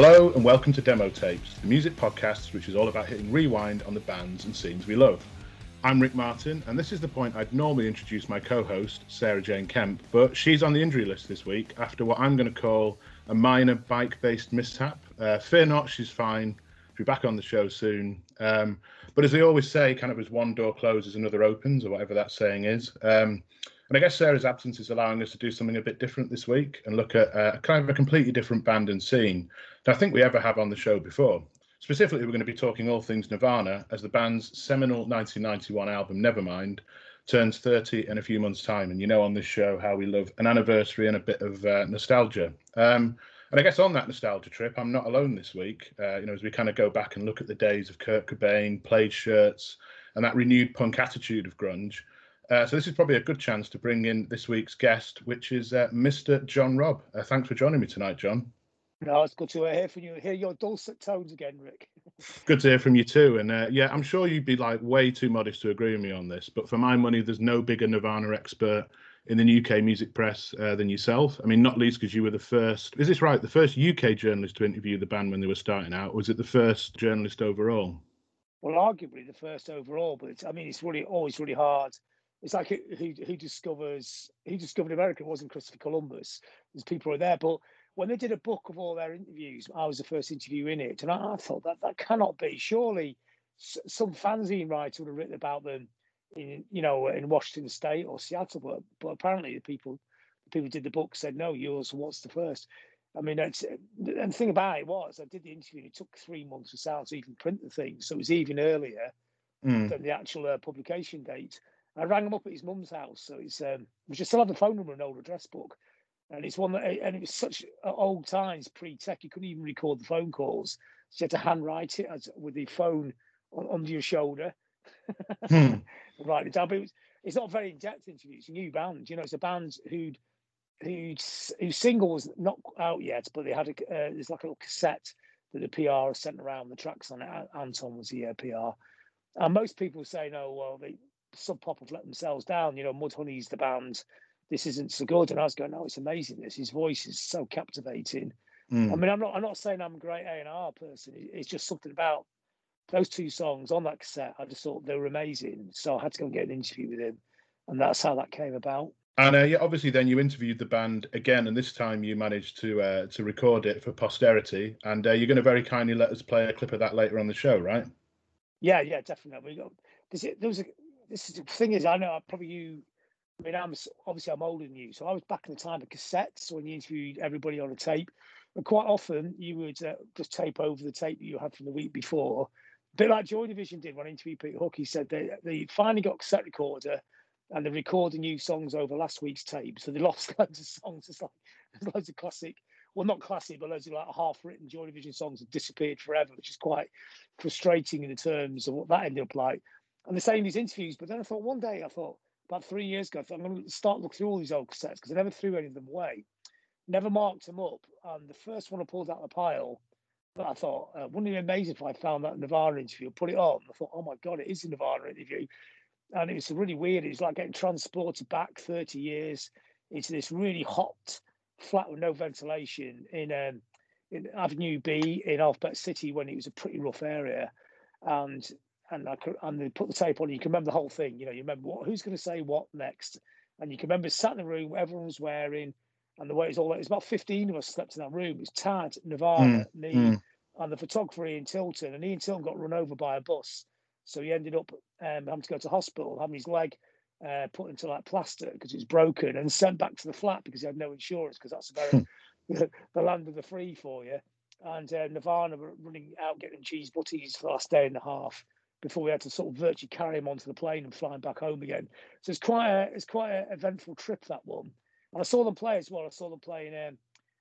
Hello and welcome to Demo Tapes, the music podcast which is all about hitting rewind on the bands and scenes we love. I'm Rick Martin, and this is the point I'd normally introduce my co host, Sarah Jane Kemp, but she's on the injury list this week after what I'm going to call a minor bike based mishap. Uh, fear not, she's fine. She'll be back on the show soon. Um, but as they always say, kind of as one door closes, another opens, or whatever that saying is. Um, and I guess Sarah's absence is allowing us to do something a bit different this week and look at uh, kind of a completely different band and scene that I think we ever have on the show before. Specifically, we're going to be talking all things Nirvana as the band's seminal 1991 album Nevermind turns 30 in a few months' time. And you know on this show how we love an anniversary and a bit of uh, nostalgia. Um, and I guess on that nostalgia trip, I'm not alone this week. Uh, you know, as we kind of go back and look at the days of Kurt Cobain, plaid shirts, and that renewed punk attitude of grunge. Uh, so this is probably a good chance to bring in this week's guest, which is uh, Mr. John Robb. Uh, thanks for joining me tonight, John. No, it's good to hear from you. Hear your dulcet tones again, Rick. good to hear from you too. And uh, yeah, I'm sure you'd be like way too modest to agree with me on this, but for my money, there's no bigger Nirvana expert in the UK music press uh, than yourself. I mean, not least because you were the first. Is this right? The first UK journalist to interview the band when they were starting out. was it the first journalist overall? Well, arguably the first overall, but it's I mean, it's really always really hard it's like who who discovers who discovered America it wasn't Christopher Columbus. There's people are there, but when they did a book of all their interviews, I was the first interview in it, and I, I thought that that cannot be. Surely, some fanzine writer would have written about them in you know in Washington State or Seattle, but but apparently the people the people who did the book said no, yours what's the first. I mean, it's, and the thing about it was, I did the interview. and It took three months for Sound to even print the thing, so it was even earlier mm. than the actual uh, publication date. I rang him up at his mum's house, so it's um, we just still have the phone number and old address book, and it's one that and it was such old times pre-tech. You couldn't even record the phone calls, so you had to handwrite it as, with the phone on, under your shoulder, hmm. write it down. But it was, it's not very in-depth interview. It's a new band, you know. It's a band who'd whose whose single was not out yet, but they had a uh, there's like a little cassette that the PR sent around. The tracks on it. Anton was the uh, PR. And most people say, no, well, they, Sub Pop have let themselves down. You know, Mudhoney's the band. This isn't so good. And I was going, no, it's amazing. This his voice is so captivating. Mm. I mean, I'm not. I'm not saying I'm a great A and R person. It's just something about those two songs on that cassette. I just thought they were amazing. So I had to go and get an interview with him, and that's how that came about. And uh, yeah, obviously, then you interviewed the band again, and this time you managed to uh, to record it for posterity. And uh, you're going to very kindly let us play a clip of that later on the show, right? Yeah, yeah, definitely. We got there was a this is the thing is I know probably you. I mean, I'm obviously I'm older than you, so I was back in the time of cassettes when you interviewed everybody on a tape, and quite often you would uh, just tape over the tape that you had from the week before. A bit like Joy Division did when I interviewed Peter Hook. He said they they finally got cassette recorder and they're recording new songs over last week's tape, so they lost loads of songs. It's like there's loads of classic well, not classic, but loads of like half-written Joy Division songs have disappeared forever, which is quite frustrating in the terms of what that ended up like and the same these interviews. But then I thought one day, I thought about three years ago, I thought I'm going to start looking through all these old cassettes because I never threw any of them away, never marked them up. And the first one I pulled out of the pile, I thought, uh, wouldn't it be amazing if I found that Nirvana interview, put it on? I thought, oh my God, it is a Nirvana interview. And it was really weird. It was like getting transported back 30 years into this really hot flat with no ventilation in um, in Avenue B in Alphabet City when it was a pretty rough area. And and I could, and they put the tape on. You can remember the whole thing. You know, you remember what, who's going to say what next, and you can remember sat in the room, everyone was wearing, and the way it's all. It was about fifteen of us slept in that room. It was Tad, Nirvana, mm, me, mm. and the photographer Ian Tilton. And Ian Tilton got run over by a bus, so he ended up um, having to go to hospital, having his leg uh, put into like plaster because it was broken, and sent back to the flat because he had no insurance because that's about the, the land of the free for you. And uh, Nirvana were running out getting cheese butties for the last day and a half before we had to sort of virtually carry him onto the plane and fly him back home again. So it's quite a it's quite an eventful trip that one. And I saw them play as well. I saw them playing um,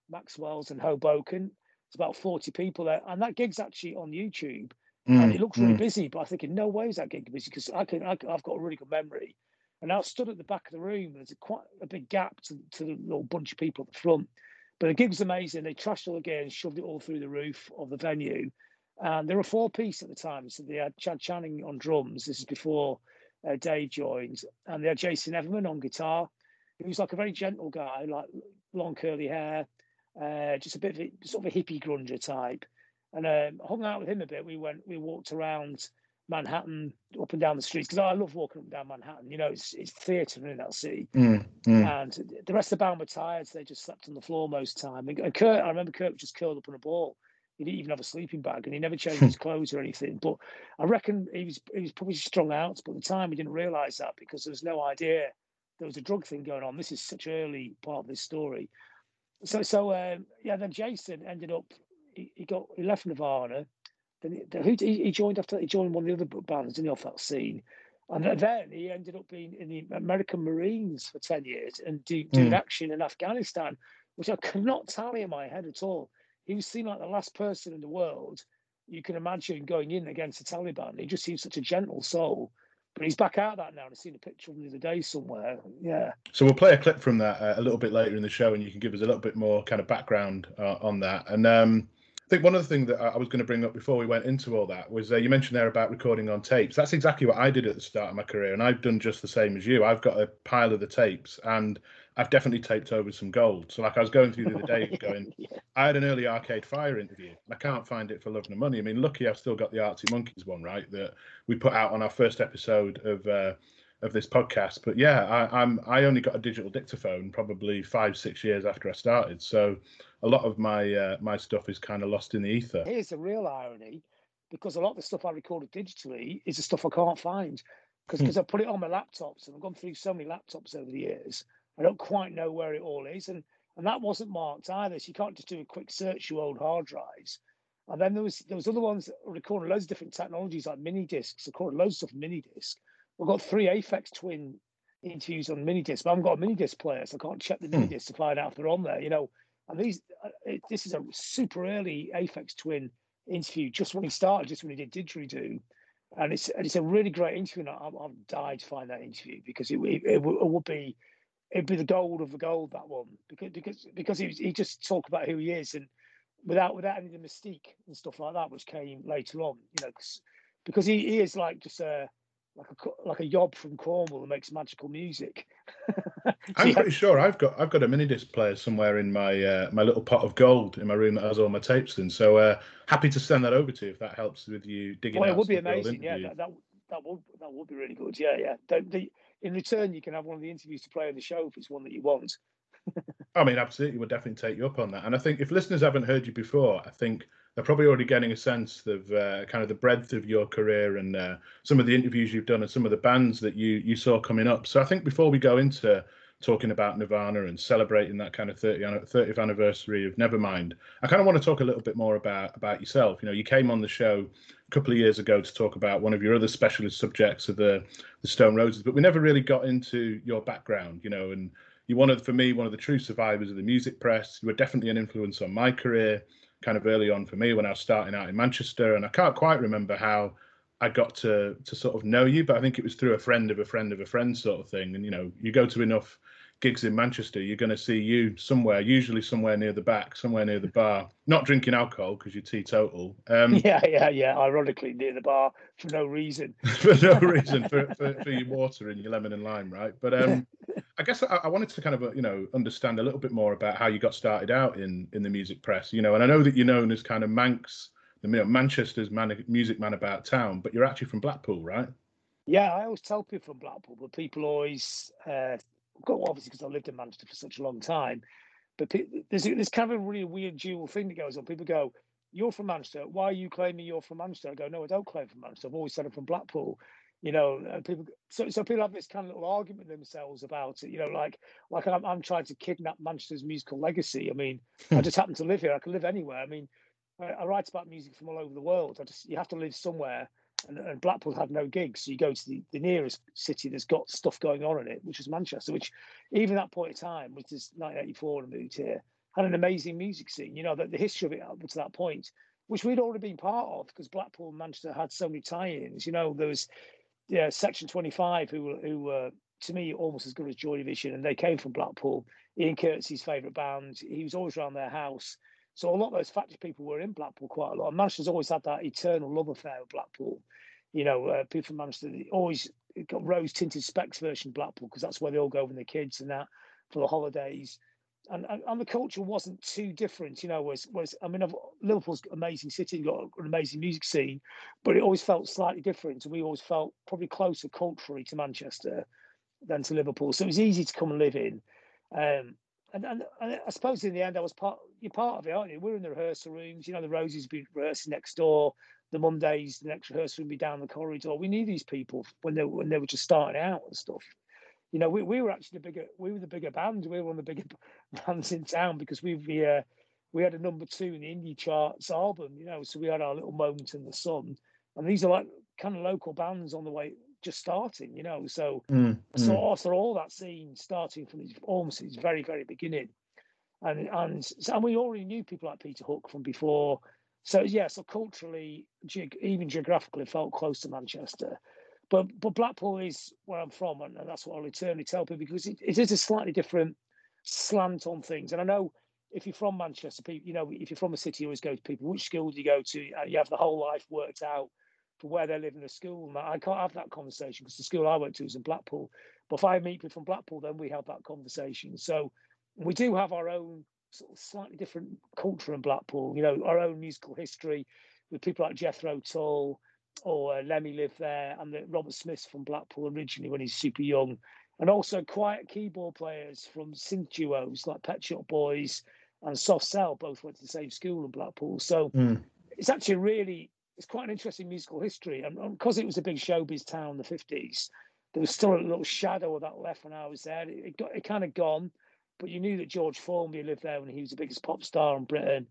Maxwell's and Hoboken. It's about forty people there, and that gig's actually on YouTube. Mm, and it looks really mm. busy, but I think in no way is that gig busy because I can I, have got a really good memory. And I stood at the back of the room. There's a quite a big gap to, to the little bunch of people at the front. But the gig was amazing. They trashed all again, shoved it all through the roof of the venue. And there were four piece at the time. So they had Chad Channing on drums. This is before uh, Dave joined. And they had Jason Everman on guitar. He was like a very gentle guy, like long curly hair. uh, just a bit of a, sort of a hippie grunger type, and um, hung out with him a bit. We went, we walked around Manhattan, up and down the streets because I love walking up and down Manhattan. You know, it's it's theatre in that city, mm, mm. and the rest of the band were tired, so they just slept on the floor most time. And Kurt, I remember Kurt was just curled up on a ball. He didn't even have a sleeping bag, and he never changed his clothes or anything. But I reckon he was he was probably strung out. But at the time, he didn't realise that because there was no idea there was a drug thing going on. This is such early part of this story. So so um, yeah, then Jason ended up he, he got he left Nirvana then he, he, joined after he joined one of the other bands in the off that scene, and then he ended up being in the American Marines for ten years and do, doing mm. action in Afghanistan, which I cannot tally in my head at all. He seemed like the last person in the world you can imagine going in against the Taliban. He just seems such a gentle soul. But he's back out that now. I've seen a picture of him the other day somewhere. Yeah. So we'll play a clip from that uh, a little bit later in the show, and you can give us a little bit more kind of background uh, on that. And um, I think one other thing that I was going to bring up before we went into all that was uh, you mentioned there about recording on tapes. That's exactly what I did at the start of my career, and I've done just the same as you. I've got a pile of the tapes, and I've definitely taped over some gold. So, like I was going through the other day, going, yeah. I had an early Arcade Fire interview. I can't find it for love nor money. I mean, lucky I've still got the Arctic Monkeys one, right? That we put out on our first episode of. Uh, of this podcast. But yeah, I, am I only got a digital dictaphone probably five six years after I started, so a lot of my uh, my stuff is kind of lost in the ether. Here's the real irony, because a lot of the stuff I recorded digitally is the stuff I can't find because because hmm. I put it on my laptops and I've gone through so many laptops over the years. I don't quite know where it all is, and and that wasn't marked either. So you can't just do a quick search your old hard drives. And then there was there was other ones that recorded loads of different technologies like mini discs. Recorded loads of stuff mini disc. We've got three Aphex Twin interviews on mini disc, but I haven't got a mini disc player, so I can't check the mini hmm. disc to find out if they're on there. You know, and these, uh, it, this is a super early Aphex Twin interview, just when he started, just when he did didgeridoo, and it's and it's a really great interview. And I, I've died to find that interview because it, it, it, would be it'd be the gold of the gold that one because because because he, he just talk about who he is and without without any of the mystique and stuff like that which came later on you know because he, he is like just a like a like a yob from Cornwall that makes magical music. I'm pretty sure I've got I've got a mini disc player somewhere in my uh, my little pot of gold in my room that has all my tapes in. So uh, happy to send that over to you if that helps with you digging. Well, it would be amazing. Yeah, that, that, that would that would be really good. Yeah, yeah. The, the, in return, you can have one of the interviews to play on the show if it's one that you want. I mean, absolutely, we'll definitely take you up on that. And I think if listeners haven't heard you before, I think they're probably already getting a sense of uh, kind of the breadth of your career and uh, some of the interviews you've done and some of the bands that you you saw coming up. So I think before we go into talking about Nirvana and celebrating that kind of 30, 30th anniversary of Nevermind, I kind of want to talk a little bit more about about yourself. You know, you came on the show a couple of years ago to talk about one of your other specialist subjects of the the Stone Roses, but we never really got into your background. You know, and you one of for me one of the true survivors of the music press. You were definitely an influence on my career kind of early on for me when I was starting out in Manchester, and I can't quite remember how I got to to sort of know you, but I think it was through a friend of a friend of a friend sort of thing. And you know, you go to enough gigs in Manchester, you're going to see you somewhere, usually somewhere near the back, somewhere near the bar, not drinking alcohol because you're teetotal. Um, yeah, yeah, yeah. Ironically, near the bar for no reason. for no reason, for, for, for, your water and your lemon and lime, right? But um, I guess I, I, wanted to kind of uh, you know understand a little bit more about how you got started out in in the music press. You know, and I know that you're known as kind of Manx, the you know, Manchester's man, music man about town, but you're actually from Blackpool, right? Yeah, I always tell people from Blackpool, but people always, uh, obviously because I lived in Manchester for such a long time, but there's there's kind of a really weird dual thing that goes on. People go, "You're from Manchester. Why are you claiming you're from Manchester?" I go, "No, I don't claim from Manchester. I've always said I'm from Blackpool." you know people so, so people have this kind of little argument themselves about it you know like like I'm, I'm trying to kidnap manchester's musical legacy i mean hmm. i just happen to live here i can live anywhere i mean I, I, write about music from all over the world i just you have to live somewhere and, and blackpool had no gigs so you go to the, the nearest city that's got stuff going on in it which is manchester which even that point in time which is 1984 and moved here had an amazing music scene you know that the history of it up to that point which we'd already been part of because Blackpool and Manchester had so many tie-ins. You know, there was yeah, Section 25, who who were to me almost as good as Joy Division, and they came from Blackpool. Ian Curtis's favourite band. He was always around their house. So a lot of those factory people were in Blackpool quite a lot. And Manchester's always had that eternal love affair with Blackpool. You know, uh, people from Manchester always got rose tinted specs version of Blackpool because that's where they all go with their kids and that for the holidays. and, and, and the culture wasn't too different, you know. Was was I mean, Liverpool's amazing city, got an amazing music scene, but it always felt slightly different, and we always felt probably closer culturally to Manchester than to Liverpool. So it was easy to come and live in. Um, and, and, and, I suppose in the end, I was part. You're part of it, aren't you? We're in the rehearsal rooms. You know, the Roses be rehearsing next door. The Mondays, the next rehearsal would be down the corridor. We knew these people when they when they were just starting out and stuff you know, we, we were actually the bigger, we were the bigger band. We were one of the bigger bands in town because we we uh, we had a number two in the indie charts album. You know, so we had our little moment in the sun. And these are like kind of local bands on the way, just starting. You know, so mm, I saw mm. I saw all that scene starting from its almost his very very beginning, and and and we already knew people like Peter Hook from before. So yeah, so culturally, ge- even geographically, felt close to Manchester. But but Blackpool is where I'm from, and, and that's what I'll eternally tell people because it, it is a slightly different slant on things. And I know if you're from Manchester, people, you know, if you're from a city, you always go to people, which school do you go to? Uh, you have the whole life worked out for where they live in the school. And I can't have that conversation because the school I went to was in Blackpool. But if I meet people from Blackpool, then we have that conversation. So we do have our own sort of slightly different culture in Blackpool, you know, our own musical history with people like Jethro Tull, or uh, Lemmy lived there, and the Robert Smith's from Blackpool originally when he's super young, and also quiet keyboard players from synth duos like Pet Shop Boys and Soft Cell both went to the same school in Blackpool. So mm. it's actually really it's quite an interesting musical history, and because it was a big showbiz town in the fifties, there was still a little shadow of that left when I was there. It, it got it kind of gone, but you knew that George Formby lived there when he was the biggest pop star in Britain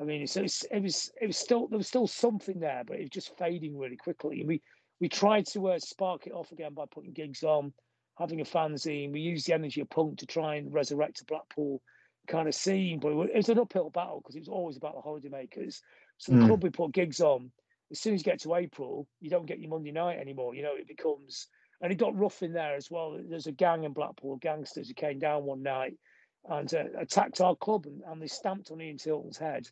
I mean, so it's, it was it was still there was still something there, but it was just fading really quickly. And we we tried to uh, spark it off again by putting gigs on, having a fanzine. We used the energy of punk to try and resurrect a Blackpool kind of scene, but it was an uphill battle because it was always about the holidaymakers. So the mm. club we put gigs on. As soon as you get to April, you don't get your Monday night anymore. You know, it becomes and it got rough in there as well. There's a gang in Blackpool, gangsters who came down one night and uh, attacked our club and, and they stamped on Ian Tilton's head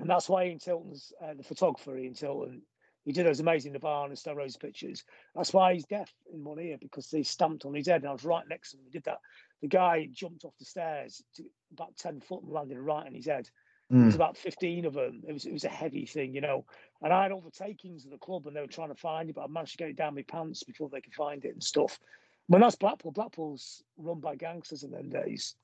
and that's why Ian Tilton's uh, the photographer, Ian Tilton, he did those amazing Nirvana and Stone Roses pictures. That's why he's deaf in one ear because they stamped on his head. And I was right next to him. He did that. The guy jumped off the stairs to about 10 foot and landed right on his head. Mm. There was about 15 of them. It was it was a heavy thing, you know. And I had all the takings of the club and they were trying to find it, but I managed to get it down my pants before they could find it and stuff. When that's Blackpool, Blackpool's run by gangsters in them days.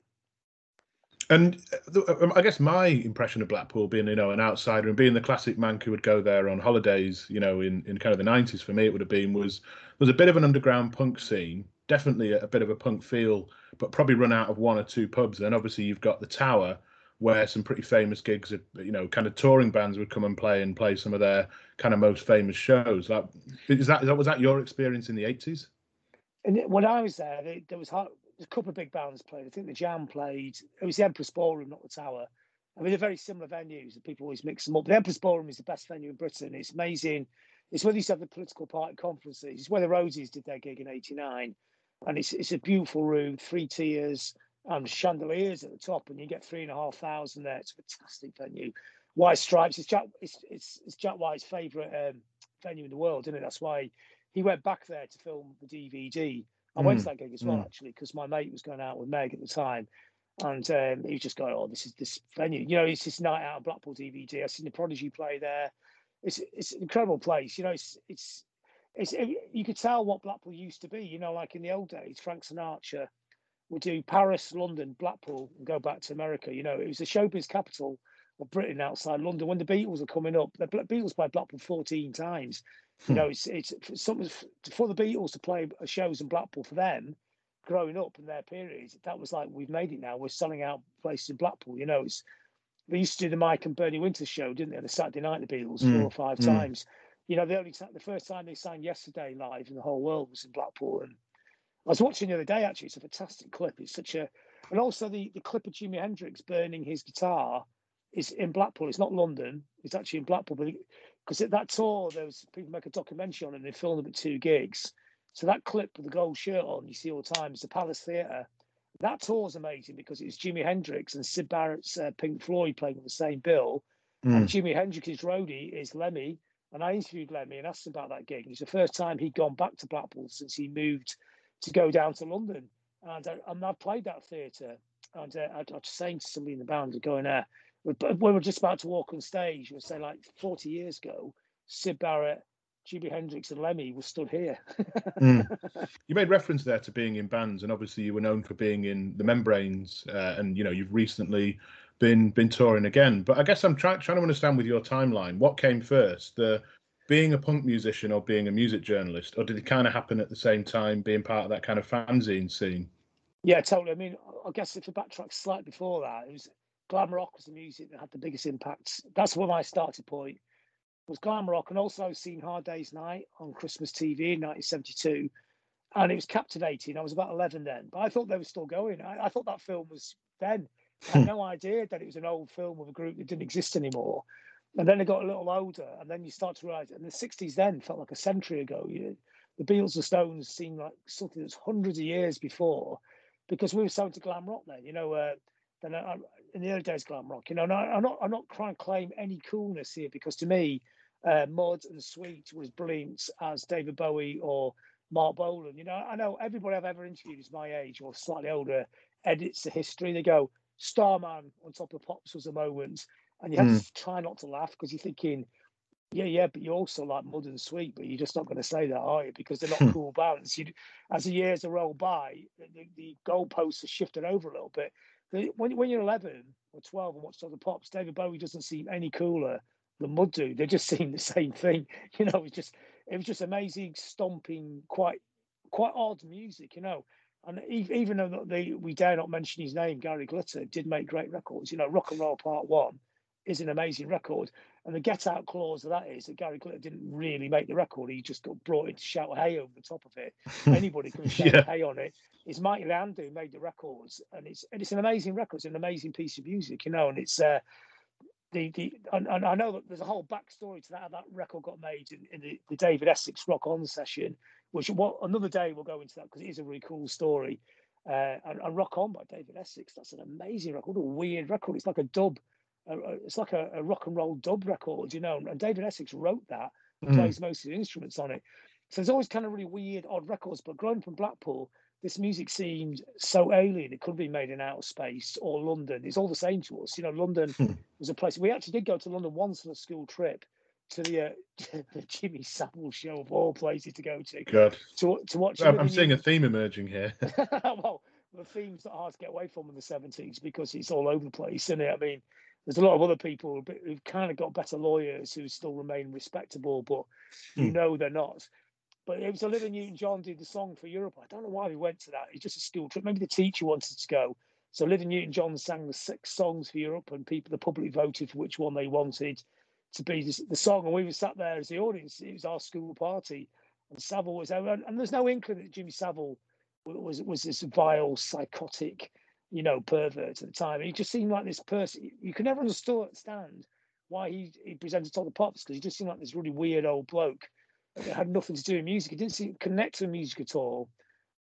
And uh, um, I guess my impression of Blackpool being, you know, an outsider and being the classic man who would go there on holidays, you know, in, in kind of the nineties for me, it would have been was was a bit of an underground punk scene, definitely a, a bit of a punk feel, but probably run out of one or two pubs. And obviously you've got the Tower, where some pretty famous gigs, you know, kind of touring bands would come and play and play some of their kind of most famous shows. Like, is that, is that was that your experience in the eighties? And when I was there, there was a couple of big bands played. I think the Jam played. It was the Empress Ballroom, not the Tower. I mean, they're very similar venues, and people always mix them up. The Empress Ballroom is the best venue in Britain. It's amazing. It's where they used to have the political party conferences. It's where the Roses did their gig in '89, and it's it's a beautiful room, three tiers and chandeliers at the top, and you get three and a half thousand there. It's a fantastic venue. White Stripes. It's Jack. It's it's, it's Jack White's favourite um, venue in the world, isn't it? That's why he went back there to film the DVD I went to mm, that gig as well, mm. actually, because my mate was going out with Meg at the time. And um, he was just going, oh, this is this venue. You know, it's this night out of Blackpool DVD. I've seen the Prodigy play there. It's it's an incredible place. You know, it's it's it's it, you could tell what Blackpool used to be. You know, like in the old days, Frank Sinatra would do Paris, London, Blackpool, and go back to America. You know, it was the showbiz capital of Britain outside London. When the Beatles were coming up, the Beatles played Blackpool 14 times. You hmm. know, it's it's something for the Beatles to play shows in Blackpool for them growing up in their period. That was like we've made it now. We're selling out places in Blackpool. You know, it's they used to do the Mike and Bernie Winters show, didn't they? On the Saturday night, the Beatles mm. four or five mm. times. You know, the only the first time they sang yesterday live in the whole world was in Blackpool. And I was watching the other day. Actually, it's a fantastic clip. It's such a, and also the the clip of Jimi Hendrix burning his guitar is in Blackpool. It's not London. It's actually in Blackpool, because at that tour there was people make a documentary on it and they filmed them at two gigs. So that clip with the gold shirt on you see all the time is the Palace Theatre. That tour is amazing because it's Jimi Hendrix and Syd Barrett's uh, Pink Floyd playing on the same bill. Mm. And Jimi Hendrix's roadie is Lemmy. And I interviewed Lemmy and asked him about that gig. And it's the first time he'd gone back to Blackpool since he moved to go down to London. And, I, uh, and I played that theatre and uh, I, I was saying to somebody in the band, going there, uh, we were just about to walk on stage. We say like 40 years ago, Syd Barrett, Jimi Hendrix, and Lemmy were stood here. mm. You made reference there to being in bands, and obviously you were known for being in the Membranes, uh, and you know you've recently been been touring again. But I guess I'm trying trying to understand with your timeline, what came first, the being a punk musician or being a music journalist, or did it kind of happen at the same time, being part of that kind of fanzine scene? Yeah, totally. I mean, I guess if the backtrack slightly before that, it was glam rock was the music that had the biggest impact. That's what my starting point was glam rock, and also seen Hard Day's Night on Christmas TV in 1972, and it was captivating. I was about 11 then, but I thought they were still going. I, I thought that film was then. I had no idea that it was an old film of a group that didn't exist anymore. And then they got a little older, and then you start to realize, and the 60s then felt like a century ago. You, the Beatles and Stones seemed like something that's hundreds of years before, because we were so into glam rock then. You know, uh, then I, in the early days, glam rock. You know, and I, am not I'm not trying to claim any coolness here because to me, uh, Mud and Sweet was brilliant as David Bowie or Marc Bolan. You know, I know everybody I've ever interviewed is my age or slightly older edits the history. They go, Starman on top of Pops was a moment. And you have mm. to try not to laugh because you're thinking, yeah, yeah, but you also like Mud and Sweet, but you're just not going to say that, are you? Because they're not cool bands. You, as the years have rolled by, the, the goalposts have shifted over a little bit. The, when, when you're 11 or 12 and watch some of the pops, David Bowie doesn't seem any cooler than Mud do. They just seem the same thing. You know, it's just it was just amazing, stomping, quite quite odd music. You know, and even though they, we dare not mention his name, Gary Glitter did make great records. You know, Rock and Roll Part One is an amazing record. And the get out clause of that is that Gary Glitter didn't really make the record. He just got brought in to shout hey over the top of it. Anybody can shout yeah. hey on it. It's Mike Leander who made the records. And it's and it's an amazing record. It's an amazing piece of music, you know, and it's uh the the and, and I know that there's a whole backstory to that how that record got made in, in the, the David Essex Rock On session, which what another day we'll go into that because it is a really cool story. Uh, and, and, Rock On by David Essex, that's an amazing record. What a weird record. It's like a dub it's like a, a, rock and roll dub record, you know. And David Essex wrote that, mm. plays most of the instruments on it. So there's always kind of really weird, odd records. But growing up from Blackpool, this music seemed so alien. It could be made in outer space or London. It's all the same to us. You know, London hmm. was a place. We actually did go to London once on a school trip to the, uh, the Jimmy Savile show of all places to go to. Good. To, to watch. I'm, I'm seeing a theme emerging here. well, the theme's not hard to get away from in the 70s because it's all over the place, isn't it? I mean, there's a lot of other people who've kind of got better lawyers who still remain respectable, but you mm. know they're not. But it was Olivia Newton John did the song for Europe. I don't know why we went to that. It's just a school trip. Maybe the teacher wanted to go. So Olivia Newton John sang the six songs for Europe, and people, the public voted for which one they wanted to be the, the song. And we were sat there as the audience. It was our school party, and Savile was there. And, and there's no inkling that Jimmy Savile was was this vile, psychotic you know, pervert at the time. He just seemed like this person. You could never understand why he, he presented to the pops because he just seemed like this really weird old bloke that had nothing to do with music. He didn't seem to connect to music at all,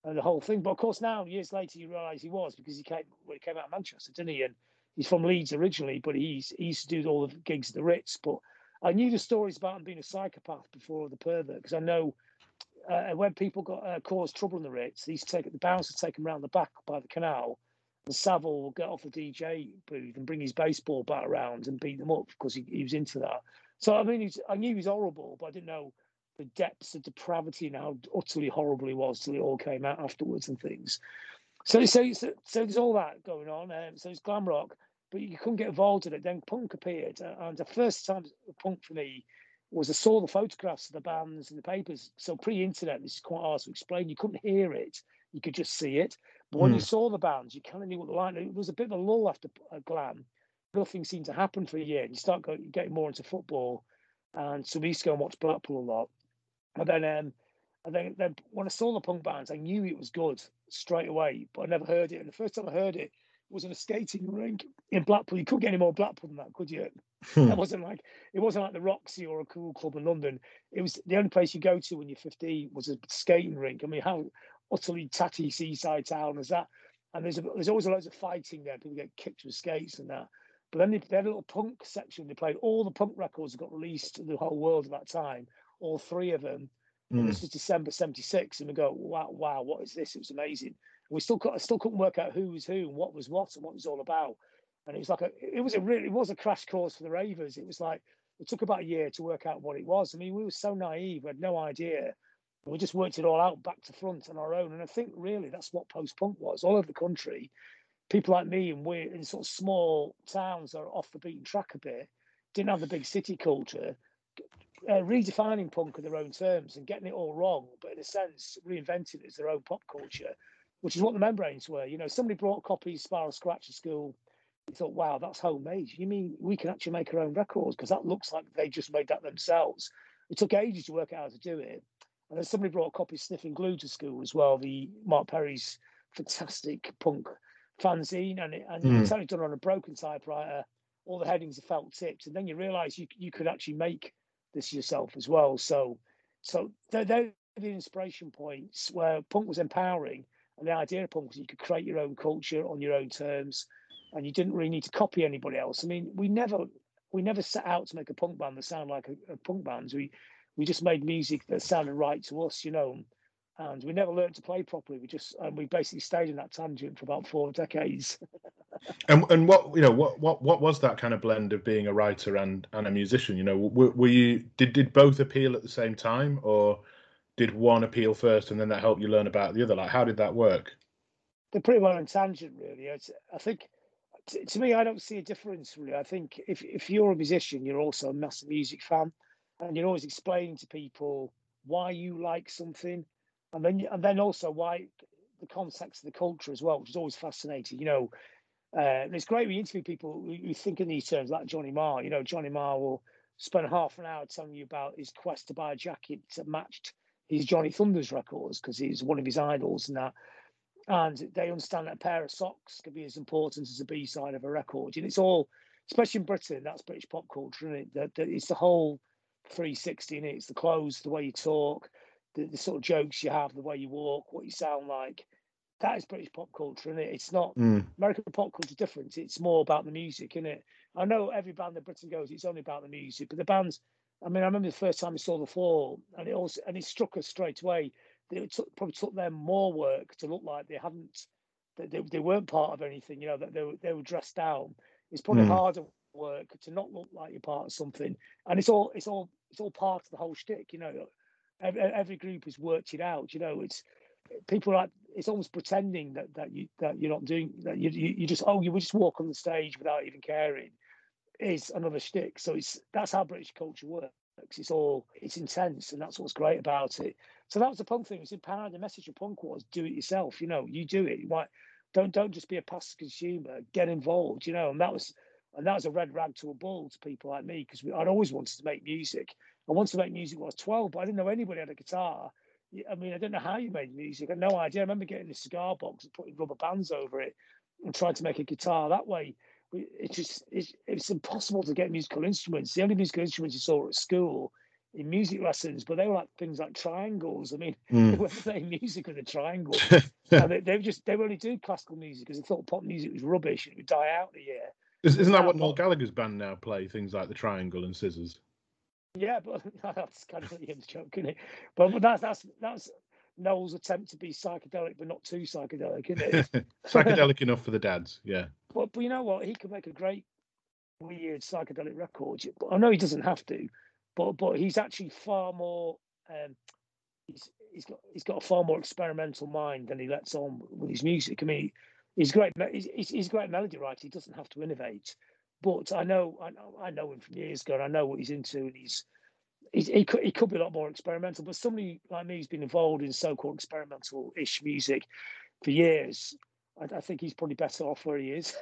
and the whole thing. But of course, now years later, you realise he was because he came well, he came out of Manchester, didn't he? And he's from Leeds originally, but he's he used to do all the gigs at the Ritz. But I knew the stories about him being a psychopath before the pervert because I know. Uh, when people got uh, caused trouble in the Ritz, to take the bouncers take them around the back by the canal, and Savile will get off the DJ booth and bring his baseball bat around and beat them up because he, he was into that. So I mean, I knew he was horrible, but I didn't know the depths of depravity and how utterly horrible he was till it all came out afterwards and things. So so so, so there's all that going on. Um, so it's glam rock, but you couldn't get involved in it. Then punk appeared, and the first time punk for me was I saw the photographs of the bands in the papers. So pre-internet, this is quite hard to explain. You couldn't hear it; you could just see it. But when mm. you hmm. saw the bands, you kind of knew what the line. It was a bit of a lull after a Glam. Nothing seemed to happen for a year. And you start going, getting more into football, and so we used to go and watch Blackpool a lot. And then, um, and then, then when I saw the punk bands, I knew it was good straight away, but I never heard it. And the first time I heard it was in a skating rink in Blackpool. You couldn't get any more Blackpool than that, could you? Hmm. That wasn't like it wasn't like the Roxy or a cool club in London. It was the only place you go to when you're 15 was a skating rink. I mean, how utterly tatty seaside town as that. And there's a, there's always loads of fighting there. People get kicked with skates and that. But then they, they had a little punk section. They played all the punk records that got released to the whole world at that time, all three of them. Mm. This was December '76, and we go, wow, wow, what is this? It was amazing. We still I still couldn't work out who was who and what was what and what it was all about. And it was like a it was a really it was a crash course for the Ravers. It was like it took about a year to work out what it was. I mean, we were so naive, we had no idea. We just worked it all out back to front on our own. And I think really that's what post punk was all over the country. People like me and we're in sort of small towns are off the beaten track a bit, didn't have the big city culture, uh, redefining punk in their own terms and getting it all wrong, but in a sense, reinventing it as their own pop culture, which is what the membranes were. You know, somebody brought copies Spiral Scratch to school. You thought, wow, that's homemade. You mean we can actually make our own records? Because that looks like they just made that themselves. It took ages to work out how to do it. And then somebody brought a copy of Sniffing Glue to school as well, the Mark Perry's fantastic punk fanzine. And, it, and mm. it's only done on a broken typewriter. All the headings are felt tipped. And then you realize you, you could actually make this yourself as well. So, so they're, they're the inspiration points where punk was empowering, and the idea of punk was you could create your own culture on your own terms, and you didn't really need to copy anybody else. I mean, we never we never set out to make a punk band that sounded like a, a punk band. We we just made music that sounded right to us, you know. And we never learned to play properly. We just and we basically stayed in that tangent for about four decades. and and what you know what what what was that kind of blend of being a writer and and a musician? You know, were, were you did did both appeal at the same time, or did one appeal first and then that helped you learn about the other? Like, how did that work? They're pretty well in tangent, really. It's, I think to, to me, I don't see a difference really. I think if if you're a musician, you're also a massive music fan, and you're always explaining to people why you like something, and then and then also why the context of the culture as well, which is always fascinating. You know, uh, it's great we interview people who, think in these terms, like Johnny Marr. You know, Johnny Marr will spend half an hour telling you about his quest to buy a jacket that matched his Johnny Thunders records because he's one of his idols and that. And they understand that a pair of socks could be as important as a B side of a record. And it's all, especially in Britain, that's British pop culture, and it? That, that it's the whole 360 in it. It's the clothes, the way you talk, the, the sort of jokes you have, the way you walk, what you sound like. That is British pop culture, and it? It's not mm. American pop culture different. It's more about the music, isn't it? I know every band that Britain goes, it's only about the music, but the bands. I mean, I remember the first time I saw the Fall, and it also and it struck us straight away it took, probably took them more work to look like they hadn't, they, they weren't part of anything. You know that they were they were dressed down. It's probably mm. harder work to not look like you're part of something, and it's all it's all it's all part of the whole shtick. You know, every, every group has worked it out. You know, it's people like it's almost pretending that that you that you're not doing that. You you, you just oh you just walk on the stage without even caring. Is another shtick. So it's that's how British culture works. It's all it's intense, and that's what's great about it. So that was the punk thing. It's empowering. The message of punk was do it yourself. You know, you do it. You might don't don't just be a passive consumer. Get involved. You know, and that was and that was a red rag to a bull to people like me because I'd always wanted to make music. I wanted to make music when I was twelve, but I didn't know anybody had a guitar. I mean, I don't know how you made music. I had no idea. I remember getting a cigar box and putting rubber bands over it and trying to make a guitar that way. It just it's, it's impossible to get musical instruments. The only musical instruments you saw at school in music lessons, but they were like things like triangles. I mean, mm. they were playing music with a triangle. and they, they just they only doing classical music because they thought pop music was rubbish and it would die out in a year. Isn't that what Noel Gallagher's band now play? Things like the triangle and scissors. Yeah, but that's kind of Liam's joke, isn't it? But, but that's that's that's Noel's attempt to be psychedelic, but not too psychedelic, isn't it? psychedelic enough for the dads, yeah. But but you know what? He could make a great weird psychedelic record. I know he doesn't have to, but but he's actually far more um, he's he's got he's got a far more experimental mind than he lets on with his music. I mean, he's great. He's, he's a great melody writer. He doesn't have to innovate. But I know I know I know him from years ago. and I know what he's into, and he's, he's he could he could be a lot more experimental. But somebody like me who's been involved in so-called experimental-ish music for years, I, I, think he's probably better off where he is.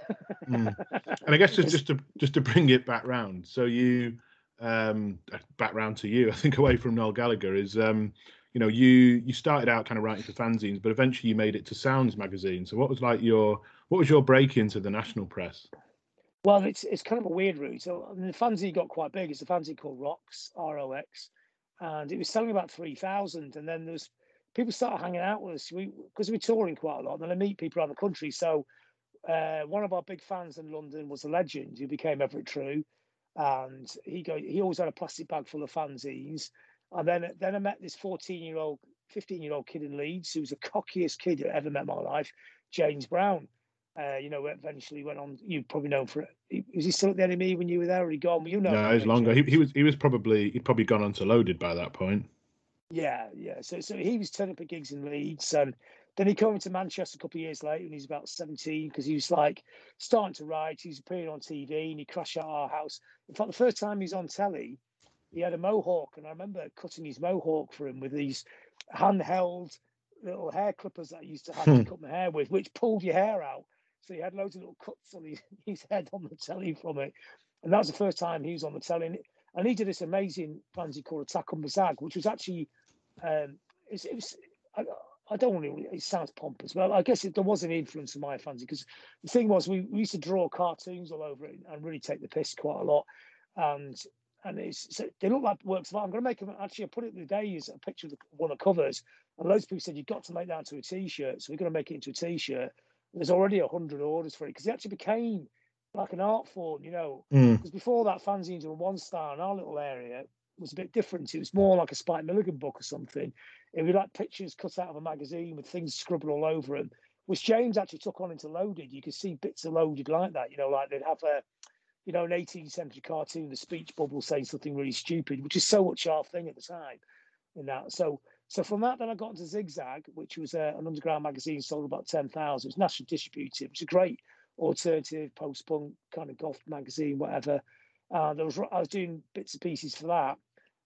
mm. And I guess just just to just to bring it back round. So you um, back round to you, I think away from Noel Gallagher is, um, you know, you you started out kind of writing for fanzines, but eventually you made it to Sounds magazine. So what was like your what was your break into the national press? Well, it's it's kind of a weird route. So I mean, the fanzine got quite big. It's a fanzine called Rox, R O X, and it was selling about three thousand. And then there was people started hanging out with us. We because we are touring quite a lot, and then I meet people around the country. So uh, one of our big fans in London was a legend who became Everett True and he go he always had a plastic bag full of fanzines. And then then I met this 14 year old 15 year old kid in Leeds who was the cockiest kid I ever met in my life, James Brown. Uh, you know, eventually went on. You probably know for. Was he still at the NME when you were there? Or he gone? You know. No, it was longer. He, he was. He was probably. He'd probably gone on to loaded by that point. Yeah, yeah. So, so he was turning up at gigs in Leeds, and then he came to Manchester a couple of years later, and he's about seventeen because he was like starting to write. He's appearing on TV, and he crashed at our house. In fact, the first time he's on telly, he had a mohawk, and I remember cutting his mohawk for him with these handheld little hair clippers that I used to have to hmm. cut my hair with, which pulled your hair out. So he had loads of little cuts on his, his head on the telly from it. And that was the first time he was on the telly. And he did this amazing fancy called Attack on Bzag, which was actually, um, it, it was, I, I, don't want to, it sounds pompous, but I guess it, there was an influence of my fancy because the thing was we, we used to draw cartoons all over it and really take the piss quite a lot. And and it's so they look like works of art. I'm going to make them actually. I put it the day as a picture of the, one of the covers, and loads of people said you've got to make that into a t-shirt. So we're going to make it into a t-shirt. There's already a hundred orders for it because it actually became like an art form, you know. Because mm. before that, fanzines were one star in our little area was a bit different. It was more like a Spike Milligan book or something. It would like pictures cut out of a magazine with things scribbled all over them, which James actually took on into Loaded. You could see bits of Loaded like that, you know, like they'd have a you know, an 18th century cartoon, the speech bubble saying something really stupid, which is so much our thing at the time. In that, so so from that, then I got into Zigzag, which was uh, an underground magazine, sold about ten thousand. It was nationally distributed. It was a great alternative post-punk kind of goth magazine, whatever. Uh, there was I was doing bits and pieces for that,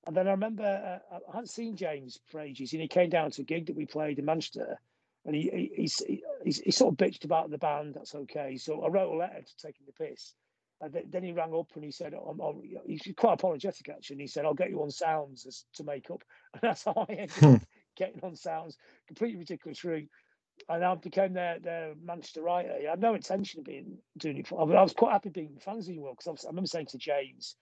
and then I remember uh, I hadn't seen James for ages, and he came down to a gig that we played in Manchester, and he he, he, he, he sort of bitched about the band. That's okay. So I wrote a letter to taking the piss and then he rang up and he said, I'm, I'm, he's quite apologetic actually. And he said, I'll get you on sounds as, to make up. And that's how I ended up hmm. getting on sounds. Completely ridiculous route. And I became their, their Manchester writer. I had no intention of being doing it. For, I was quite happy being in the fanzine world because I, I, remember saying to James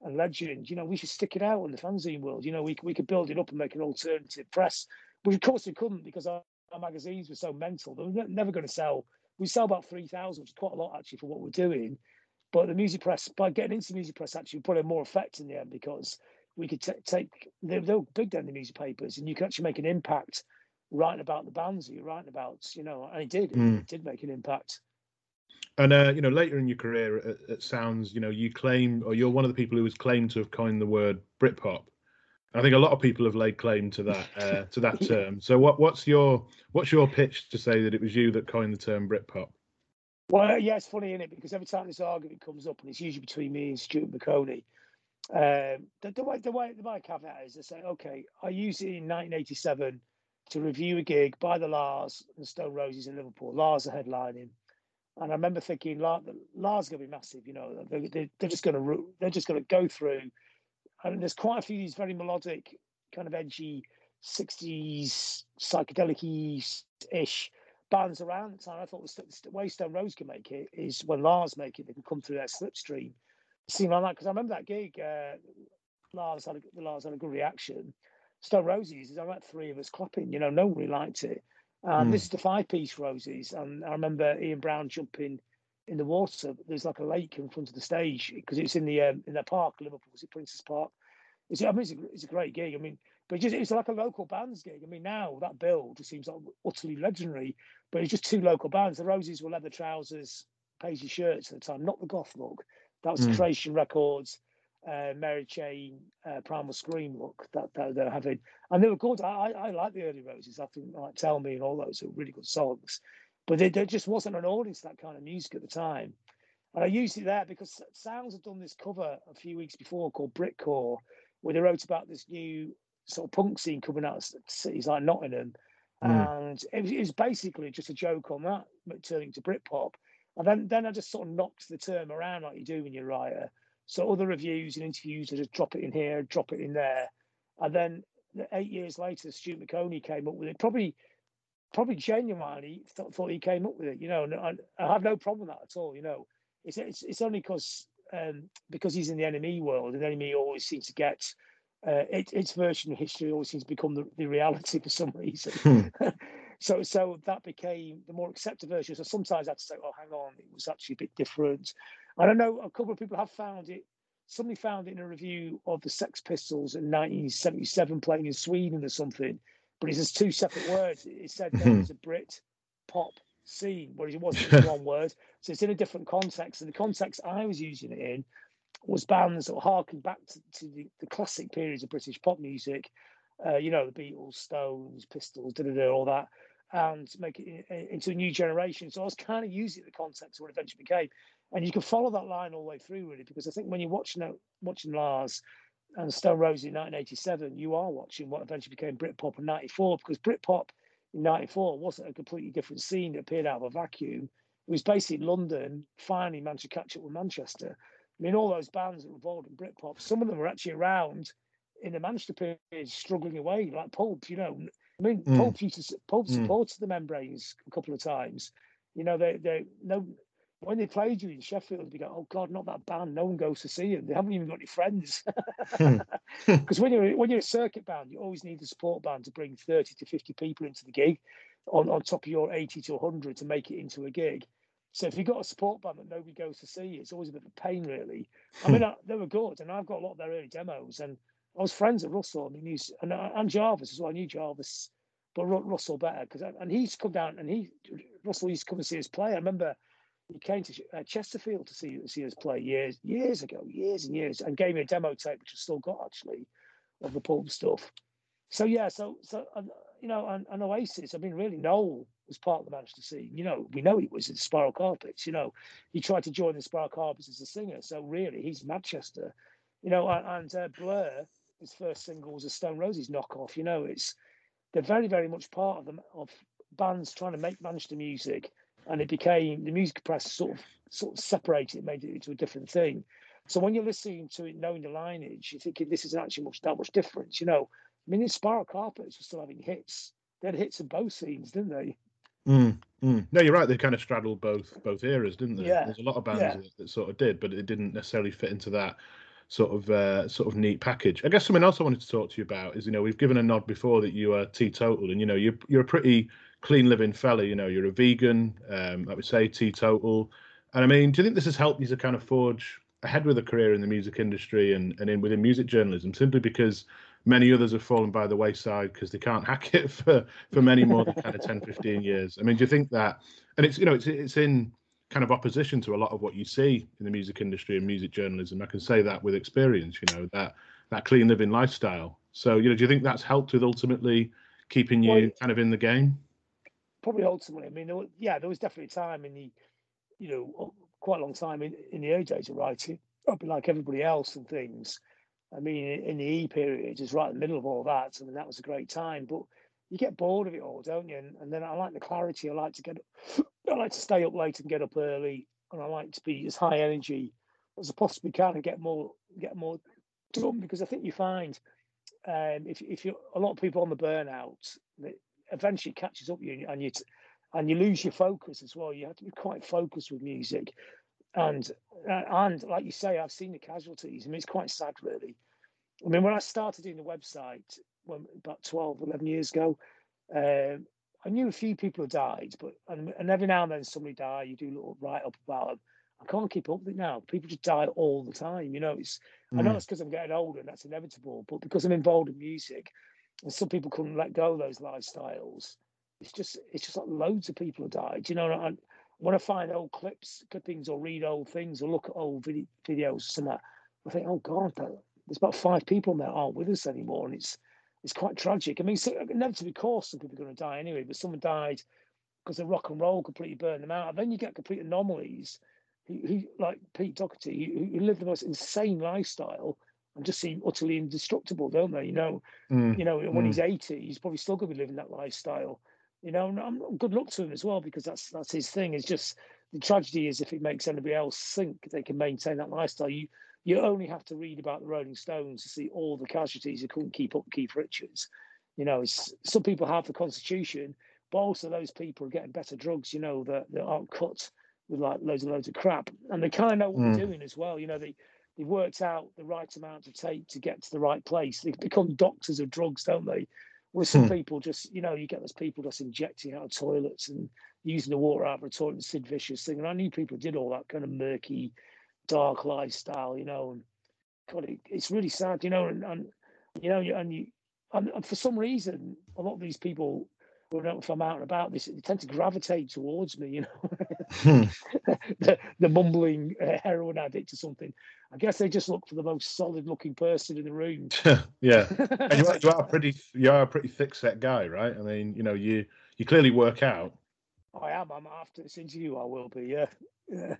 and Legend, you know, we should stick it out in the fanzine world. You know, we, we could build it up and make an alternative press. But of course we couldn't because our, our magazines were so mental. They were never going to sell. We sell about 3,000, which is quite a lot actually for what we're doing but the music press, by getting into the music press, actually put in more effect in the end because we could t- take they, they were big then the music papers, and you could actually make an impact writing about the bands that you're writing about. You know, and it did. Mm. It did make an impact. And uh, you know, later in your career at, at, Sounds, you know, you claim, or you're one of the people who was claimed to have coined the word Britpop. I think a lot of people have laid claim to that uh, to that term. So, what what's your what's your pitch to say that it was you that coined the term Britpop? Well, yeah, it's funny, isn't it? Because every time this argument comes up, and it's usually between me and Stuart Maconie, um, the, the, way the way the way caveat is, they say, okay, I used it in 1987 to review a gig by the La's and Stone Roses in Liverpool. La's are headlining, and I remember thinking, Lars, La's going to be massive. You know, they, they, they're just going to they're just going to go through, and there's quite a few of these very melodic, kind of edgy 60s psychedelic ish bands around the time. I thought the, the way Stone Rose can make it is when La's make it, they can come through their slipstream. Seemed like that because I remember that gig. Uh, La's had a, La's had a good reaction. Stone Roses, is I met three of us clapping. You know, no one really liked it. And mm. this is the five piece Roses, and I remember Ian Brown jumping in the water. There's like a lake in front of the stage because it's in the um, in the park, Liverpool. Is it Prince's Park? It's, I mean, it's a, it's a great gig. I mean, but just, it's like a local bands gig. I mean, now that bill just seems like utterly legendary. But it's just two local bands. The Roses were leather trousers, paisley shirts at the time, not the goth look. That was mm. Creation Records, uh, Mary Chain, uh, Primal Scream look that, that, they're having. And they were good. I, I, like the early Roses. I think like Tell Me and all those are really good songs. But there, there just wasn't an audience that kind of music at the time. And I used it there because Sounds had done this cover a few weeks before called Britcore, where they wrote about this new sort of punk scene coming out of cities like Nottingham. Mm. And it was, it was, basically just a joke on that, turning to Britpop. And then, then I just sort of knocked the term around like you do when you're a writer. So other reviews and interviews, I just drop it in here, drop it in there. And then eight years later, Stuart Maconie came up with it. Probably, probably genuinely thought, thought he came up with it. You know, and I, I have no problem with that at all. You know, it's it's, it's only because um, because he's in the NME world, and NME always seems to get uh, it, its version of history always seems to become the, the reality for some reason. Hmm. so so that became the more accepted version. So sometimes I had to say, oh, hang on, it was actually a bit different. I don't know, a couple of people have found it. Somebody found it in a review of the Sex Pistols in 1977 playing in Sweden or something. but it's just two separate words. It said there was a Brit pop scene, whereas it wasn't just one word. So it's in a different context. And the context I was using it in was bands that harken back to, to the, the, classic periods of British pop music, uh, you know, the Beatles, Stones, Pistols, da da da, all that, and make it into a new generation. So I was kind of using the context of what it eventually became. And you can follow that line all the way through, really, because I think when you're watching watching La's and Stone Roses in 1987, you are watching what eventually became Britpop in 94, because Britpop in 94 wasn't a completely different scene that appeared out of a vacuum. It was basically London finally managed to catch up with Manchester. I mean, all those bands that were involved in Britpop, some of them were actually around in the Manchester period, struggling away, like Pulp, you know. I mean, mm. Pulp used to Pulp mm. supported the membranes a couple of times. You know, they they no when they played you in Sheffield, you go, "Oh God, not that band! No one goes to see them. They haven't even got any friends." Because when you're when you're a circuit band, you always need a support band to bring thirty to fifty people into the gig, on on top of your eighty to hundred to make it into a gig. So if you've got a support band that nobody goes to see, it's always a bit of a pain, really. I mean, I, they were good, and I've got a lot of their early demos, and I was friends with Russell. I mean, he's and, and Jarvis as well. I knew Jarvis, but Russell better because and he's come down and he Russell used to come and see us play. I remember he came to uh, Chesterfield to see see us play years years ago, years and years, and gave me a demo tape which I've still got actually of the pulp stuff. So yeah, so so you know, and, and, Oasis. I mean, really, Noel was part of the Manchester scene. You know, we know he was in Inspiral Carpets. You know, he tried to join the Inspiral Carpets as a singer. So really, he's Manchester. You know, and, and uh, Blur, his first single was a Stone Roses knockoff. You know, it's they're very very much part of them of bands trying to make Manchester music and it became the music press sort of sort of separated, it, made it into a different thing. So when you're listening to it, knowing the lineage, you're thinking this isn't actually much that much difference. You know, I mean, Inspiral Carpets were still having hits. They had hits in both scenes, didn't they? Mm, mm. No, you're right. They kind of straddled both both eras, didn't they? Yeah. There's a lot of bands yeah. that, that, sort of did, but it didn't necessarily fit into that sort of uh, sort of neat package. I guess something else I wanted to talk to you about is, you know, we've given a nod before that you are teetotal, and you know, you're you're a pretty clean living fella. You know, you're a vegan, um, like we say, teetotal. And I mean, do you think this has helped you to kind of forge ahead with a career in the music industry and, and in within music journalism simply because many others have fallen by the wayside because they can't hack it for for many more than kind of 10 15 years. I mean do you think that and it's you know it's it's in kind of opposition to a lot of what you see in the music industry and music journalism. I can say that with experience you know that that clean living lifestyle. So you know do you think that's helped with ultimately keeping you well, kind of in the game? Probably ultimately, I mean, there was, yeah, there was definitely time in the, you know, quite a long time in, in the early days of writing, be like everybody else and things. I mean, in the E period, just right in the middle of all that, I mean, that was a great time. But you get bored of it all, don't you? And, and then I like the clarity. I like to get, I like to stay up late and get up early, and I like to be as high energy as I possibly can and get more, get more done. Because I think you find, um, if if you a lot of people on the burnout, eventually catches up you and you and you lose your focus as well. You have to be quite focused with music, and uh, and like you say, I've seen the casualties. I mean, it's quite sad, really. I mean, when I started doing the website when about 12, 11 years ago, uh, I knew a few people who died, but and, and every now and then somebody die. You do a little write up about them. I can't keep up with it now. People just die all the time. You know, it's mm. I know mm. it's because I'm getting older and that's inevitable, but because I'm involved in music, and some people couldn't let go of those lifestyles. It's just it's just like loads of people have died. You know, I, when I find old clips, good things, or read old things, or look at old video, videos, and that, I think, oh God, there's about five people that aren't with us anymore, and it's it's quite tragic. I mean, so, inevitably, of course, some people are going to die anyway, but someone died because the rock and roll completely burned them out. And then you get complete anomalies. Who, who like Pete Doherty, who, who lived the most insane lifestyle, and just seem utterly indestructible, don't they? You know, mm. you know, when mm. he's eighty, he's probably still going to be living that lifestyle. You know, and I'm, good luck to him as well because that's that's his thing. It's just the tragedy is if it makes anybody else think they can maintain that lifestyle. You you only have to read about the Rolling Stones to see all the casualties who couldn't keep up Keith Richards. You know, some people have the constitution, but also those people are getting better drugs. You know, that, that aren't cut with like loads and loads of crap, and they kind of know what mm. they're doing as well. You know, they they've worked out the right amount of tape to get to the right place. They become doctors of drugs, don't they? Where some hmm. people just, you know, you get those people just injecting out of toilets and using the water out of a toilet, Sid Vicious thing. And I knew people did all that kind of murky, dark lifestyle, you know. And God, it, it's really sad, you know. And, and you know, and you and, and for some reason, a lot of these people know if I'm out and about, they, they tend to gravitate towards me. You know, hmm. the, the mumbling uh, heroin addict or something. I guess they just look for the most solid-looking person in the room. yeah, and you are, you are pretty you are a pretty thick-set guy, right? I mean, you know, you you clearly work out. I am. I'm after this interview. I will be. Yeah. yeah.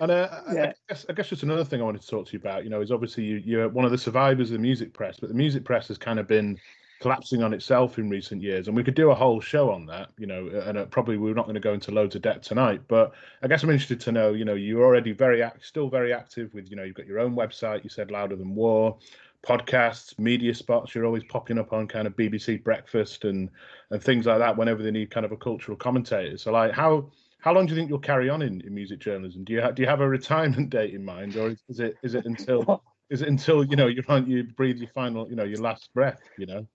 And uh, yeah. I, guess, I guess just another thing I wanted to talk to you about, you know, is obviously you, you're one of the survivors of the music press, but the music press has kind of been collapsing on itself in recent years, and we could do a whole show on that, you know, and uh, probably we're not going to go into loads of depth tonight, but I guess I'm interested to know, you know, you're already very act, still very active with, you know, you've got your own website, you said Louder Than War, podcasts, media spots. You're always popping up on kind of BBC Breakfast and and things like that whenever they need kind of a cultural commentator. So like how how long do you think you'll carry on in, in music journalism? Do you have do you have a retirement date in mind, or is it is it until is it until you know you you breathe your final you know your last breath? You know.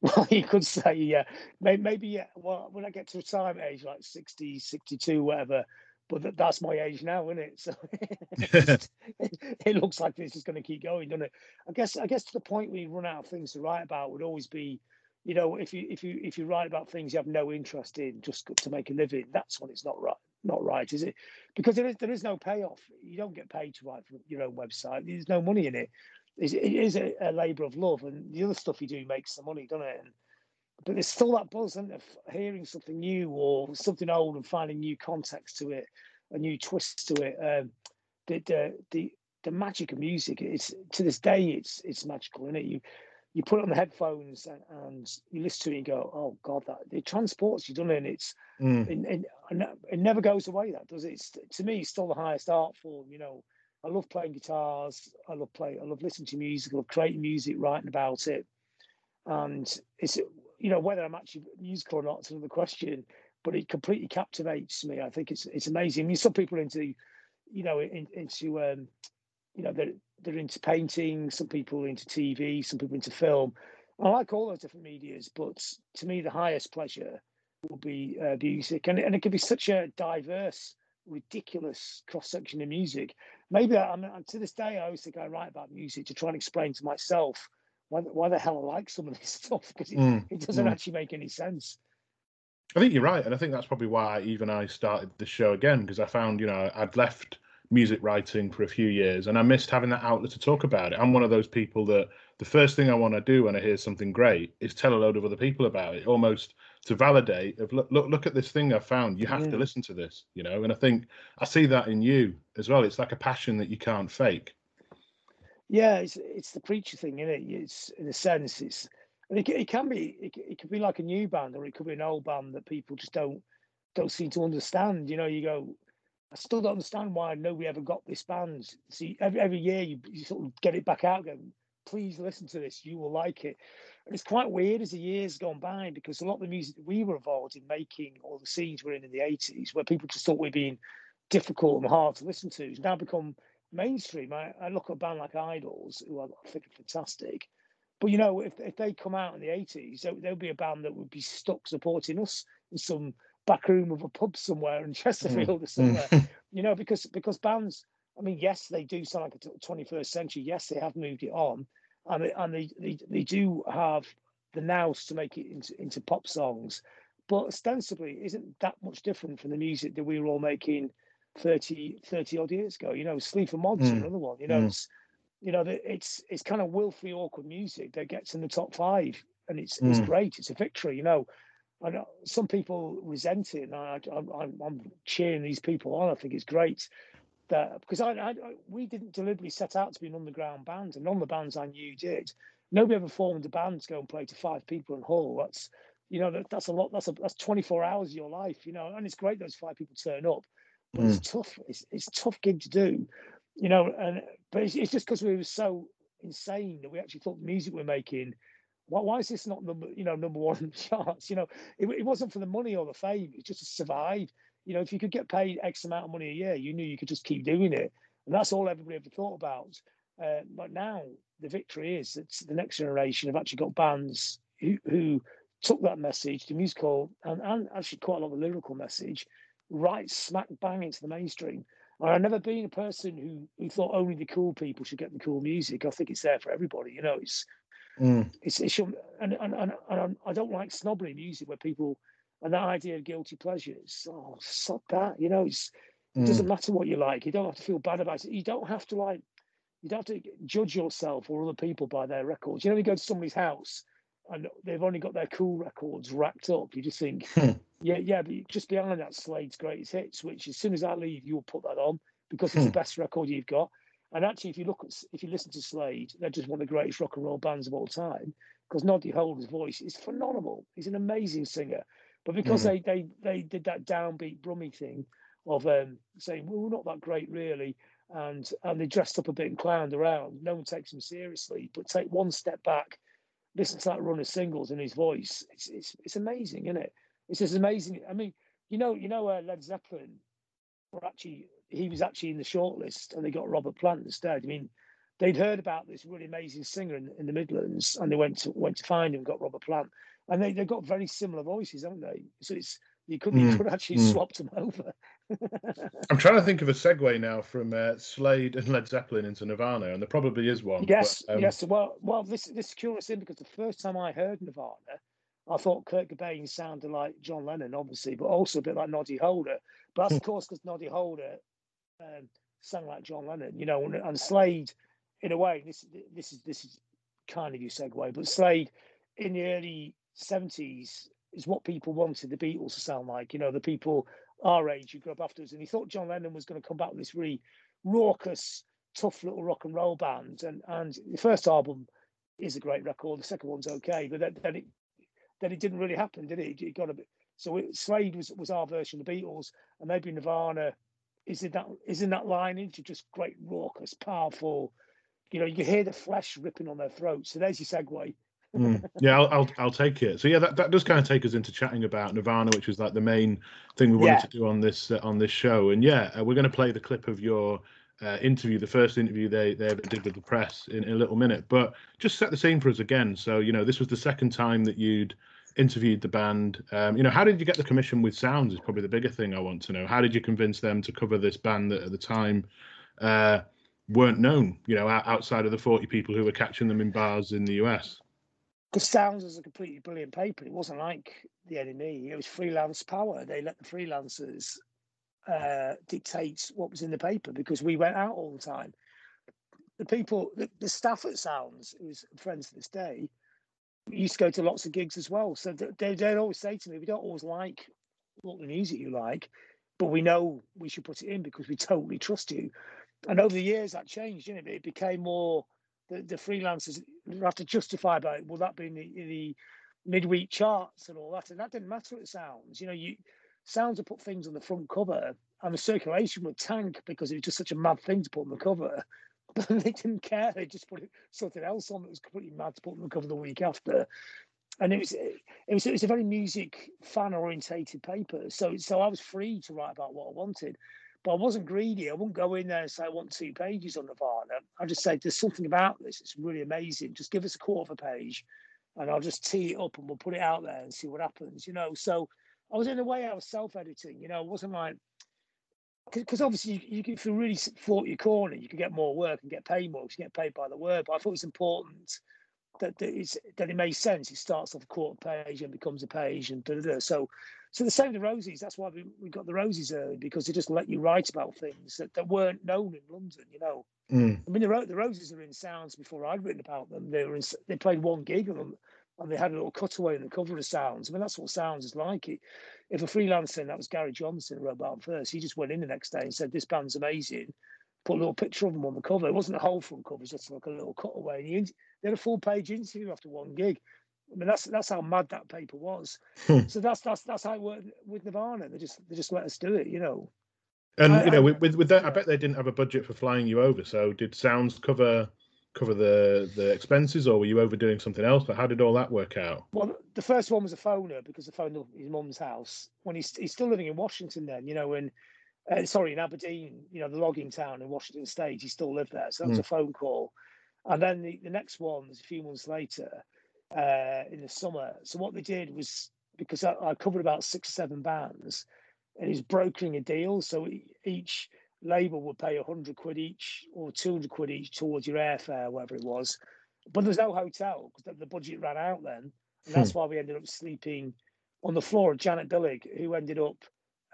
Well, you could say, yeah, maybe, maybe yeah. Well, when I get to retirement age, like 60, 62, whatever, but that, that's my age now, isn't it? So it, it, looks like this is going to keep going, doesn't it? I guess, I guess to the point where you run out of things to write about would always be you know, if you if you if you write about things you have no interest in just to make a living, that's when it's not right. Not right, is it? Because there is there is no payoff. You don't get paid to write for your own website. There's no money in it. It is a, a labour of love, and the other stuff you do makes the money, doesn't it? And, but there's still that buzz of hearing something new or something old and finding new context to it, a new twist to it. Um, the, the the the magic of music is to this day it's it's magical, isn't it? You you put it on the headphones and, and, you listen to it and go, oh God, that it transports you, doesn't it? And it's mm. it, it, it, never goes away. That does it? It's, to me, it's still the highest art form. You know, I love playing guitars. I love play. I love listening to music. I love creating music, writing about it. And it's you know whether I'm actually musical or not is another question. But it completely captivates me. I think it's it's amazing. I mean, some people into you know in, into um, you know they're they're into painting some people into tv some people into film i like all those different medias but to me the highest pleasure will be uh, music and, and it can be such a diverse ridiculous cross section of music maybe I, mean, to this day i always think i write about music to try and explain to myself why, why the hell i like some of this stuff because it, mm, it doesn't mm. actually make any sense I think you're right, and I think that's probably why even I started the show again because I found you know I'd left music writing for a few years and I missed having that outlet to talk about it. I'm one of those people that the first thing I want to do when I hear something great is tell a load of other people about it, almost to validate of look look, look at this thing I found. You have yeah. to listen to this, you know. And I think I see that in you as well. It's like a passion that you can't fake. Yeah, it's it's the preacher thing, isn't it? It's in a sense, it's and it, it can be it, it could be like a new band or it could be an old band that people just don't don't seem to understand. You know, you go, I still don't understand why nobody ever got this band. See, every every year you, you sort of get it back out again. Please listen to this; you will like it. It's quite weird as the years gone by because a lot of the music that we were involved in making, or the scenes we're in in the eighties, where people just thought we'd been difficult and hard to listen to, has now become mainstream. I, I look at a band like IDLES who I think are fantastic. But you know, if if they come out in the eighties, there, there'll be a band that would be stuck supporting us in some back room of a pub somewhere in Chesterfield mm. or somewhere. Mm. you know, because because bands, I mean, yes, they do sound like a 21st century. Yes, they have moved it on, and they, and they, they, they do have the nous to make it into, into pop songs, but ostensibly isn't that much different from the music that we were all making 30, 30 odd years ago. You know, Sleaford Mods, mm. another one. You know, mm. it's you know, it's it's kind of willfully awkward music that gets in the top five, and it's mm. it's great. It's a victory. You know, and some people resent it, and I, am cheering these people on. I think it's great that because I, I, we didn't deliberately set out to be an underground band, and none of the bands I knew did. Nobody ever formed a band to go and play to five people in Hull. That's you know that, that's a lot. That's a that's 24 hours of your life, you know. And it's great those five people turn up, but mm. it's tough. It's it's a tough gig to do, you know. And but it's, it's just because we were so insane that we actually thought the music we're making why, why is this not number you know number one charts? You know, it, it wasn't for the money or the fame. It's just to survive. You know, if you could get paid X amount of money a year, you knew you could just keep doing it, and that's all everybody ever thought about. Uh, but now the victory is that the next generation have actually got bands who, who took that message, the musical, and, and actually quite a lot of the lyrical message, right smack bang into the mainstream. And I've never been a person who, who thought only the cool people should get the cool music. I think it's there for everybody. You know, it's Mm. It's, it should, and, and, and, and I don't like snobbery music where people and that idea of guilty pleasures. Oh, stop that. You know, it's it mm. doesn't matter what you like. You don't have to feel bad about it. You don't have to like. You don't have to judge yourself or other people by their records. You know, you go to somebody's house and they've only got their cool records racked up. You just think, hmm. yeah, yeah, but just behind that Slade's greatest hits, which as soon as I leave, you'll put that on because it's the hmm. best record you've got. And actually, if you look at, if you listen to Slade, they're just one of the greatest rock and roll bands of all time because Noddy Holder's voice is phenomenal. He's an amazing singer. But because mm. they, they they did that downbeat brummy thing of um, saying, well, we're not that great really, and and they dressed up a bit and clowned around, no one takes them seriously. But take one step back, listen to that run of singles in his voice. It's it's it's amazing, isn't it? It's just amazing. I mean, you know, you know, uh, Led Zeppelin were actually he was actually in the shortlist, and they got Robert Plant instead. I mean, they'd heard about this really amazing singer in, in the Midlands, and they went to went to find him, and got Robert Plant, and they they've got very similar voices, haven't they? So it's you could mm. you could actually mm. swap them over. I'm trying to think of a segue now from uh, Slade and Led Zeppelin into Nirvana, and there probably is one. Yes, but, um... yes. Well, well, this this is curious thing because the first time I heard Nirvana, I thought Kurt Cobain sounded like John Lennon, obviously, but also a bit like Noddy Holder. But that's of course because Noddy Holder um, sang like John Lennon, you know, and, and Slade, in a way, this this is this is kind of your segue, but Slade in the early 70s is what people wanted the Beatles to sound like. You know, the people our age who grew up afterwards. And he thought John Lennon was going to come back with this really raucous, tough little rock and roll band. And and the first album is a great record. The second one's okay, but then, then it then it didn't really happen, did it? It got a bit. So it, Slade was was our version of the Beatles, and maybe Nirvana is in that is in that line into just great raucous, powerful. You know, you hear the flesh ripping on their throats. So there's your segue mm. Yeah, I'll, I'll, I'll take it. So yeah, that, that does kind of take us into chatting about Nirvana, which was like the main thing we wanted yeah. to do on this uh, on this show. And yeah, uh, we're going to play the clip of your uh, interview, the first interview they they ever did with the press in, in, a little minute. But just set the scene for us again. So you know, this was the second time that you'd interviewed the band. Um, you know, how did you get the commission with Sounds? Is probably the bigger thing I want to know. How did you convince them to cover this band that at the time? Uh, weren't known, you know, outside of the 40 people who were catching them in bars in the US because Sounds was a completely brilliant paper. It wasn't like the NME. It was freelance power. They let the freelancers uh, dictate what was in the paper because we went out all the time. The people, the, the staff at Sounds, who's friends to this day, used to go to lots of gigs as well. So they, they'd always say to me, we don't always like what the music you like, but we know we should put it in because we totally trust you. And over the years, that changed, didn't it? It became more the, the freelancers have to justify about it. Will that be in the, in the midweek charts and all that? And that didn't matter at Sounds. You know, you Sounds would put things on the front cover and the circulation would tank because it was just such a mad thing to put on the cover. But they didn't care. They just put something else on that was completely mad to put on the cover the week after. And it was it was it was a very music fan orientated paper. So so I was free to write about what I wanted. But I wasn't greedy. I wouldn't go in there and say I want two pages on Nirvana. I just said there's something about this. It's really amazing. Just give us a quarter of a page, and I'll just tee it up and we'll put it out there and see what happens. You know. So I was in a way I was self-editing. You know, it wasn't like because obviously you, you if you really fought your corner, you could get more work and get paid more. You get paid by the word. But I thought it was important that that, it makes sense. It starts off a quarter page and becomes a page, and da, da, da. so so the same with the Rosies. That's why we, we got the Rosies early because they just let you write about things that, that weren't known in London. You know, mm. I mean the the Rosies are in Sounds before I'd written about them. They were in, they played one gig and and they had a little cutaway in the cover of Sounds. I mean that's what Sounds is like. It, if a freelancer, that was Gary Johnson, wrote about first, he just went in the next day and said this band's amazing put a little picture of them on the cover. It wasn't a whole front cover, it was just like a little cutaway. And he, they had a full page interview after one gig. I mean, that's that's how mad that paper was. Hmm. so that's that's that's how it worked with Nirvana. They just they just let us do it, you know. And I, you know, I, with with that, I bet they didn't have a budget for flying you over. So did Sounds cover cover the the expenses, or were you overdoing something else? But how did all that work out? Well, the first one was a phoner because I phoned up his mum's house when he's he's still living in Washington then, you know, and uh, sorry, in Aberdeen, you know, the logging town in Washington State. He still lived there. So that was mm. a phone call. And then the, the next one was a few months later uh, in the summer. So what they did was because I, I covered about six or seven bands and he's brokering a deal. So each label would pay 100 quid each or 200 quid each towards your airfare, whatever it was. but there's no hotel because the budget ran out then, and that's hmm. why we ended up sleeping on the floor of Janet Billig, who ended up.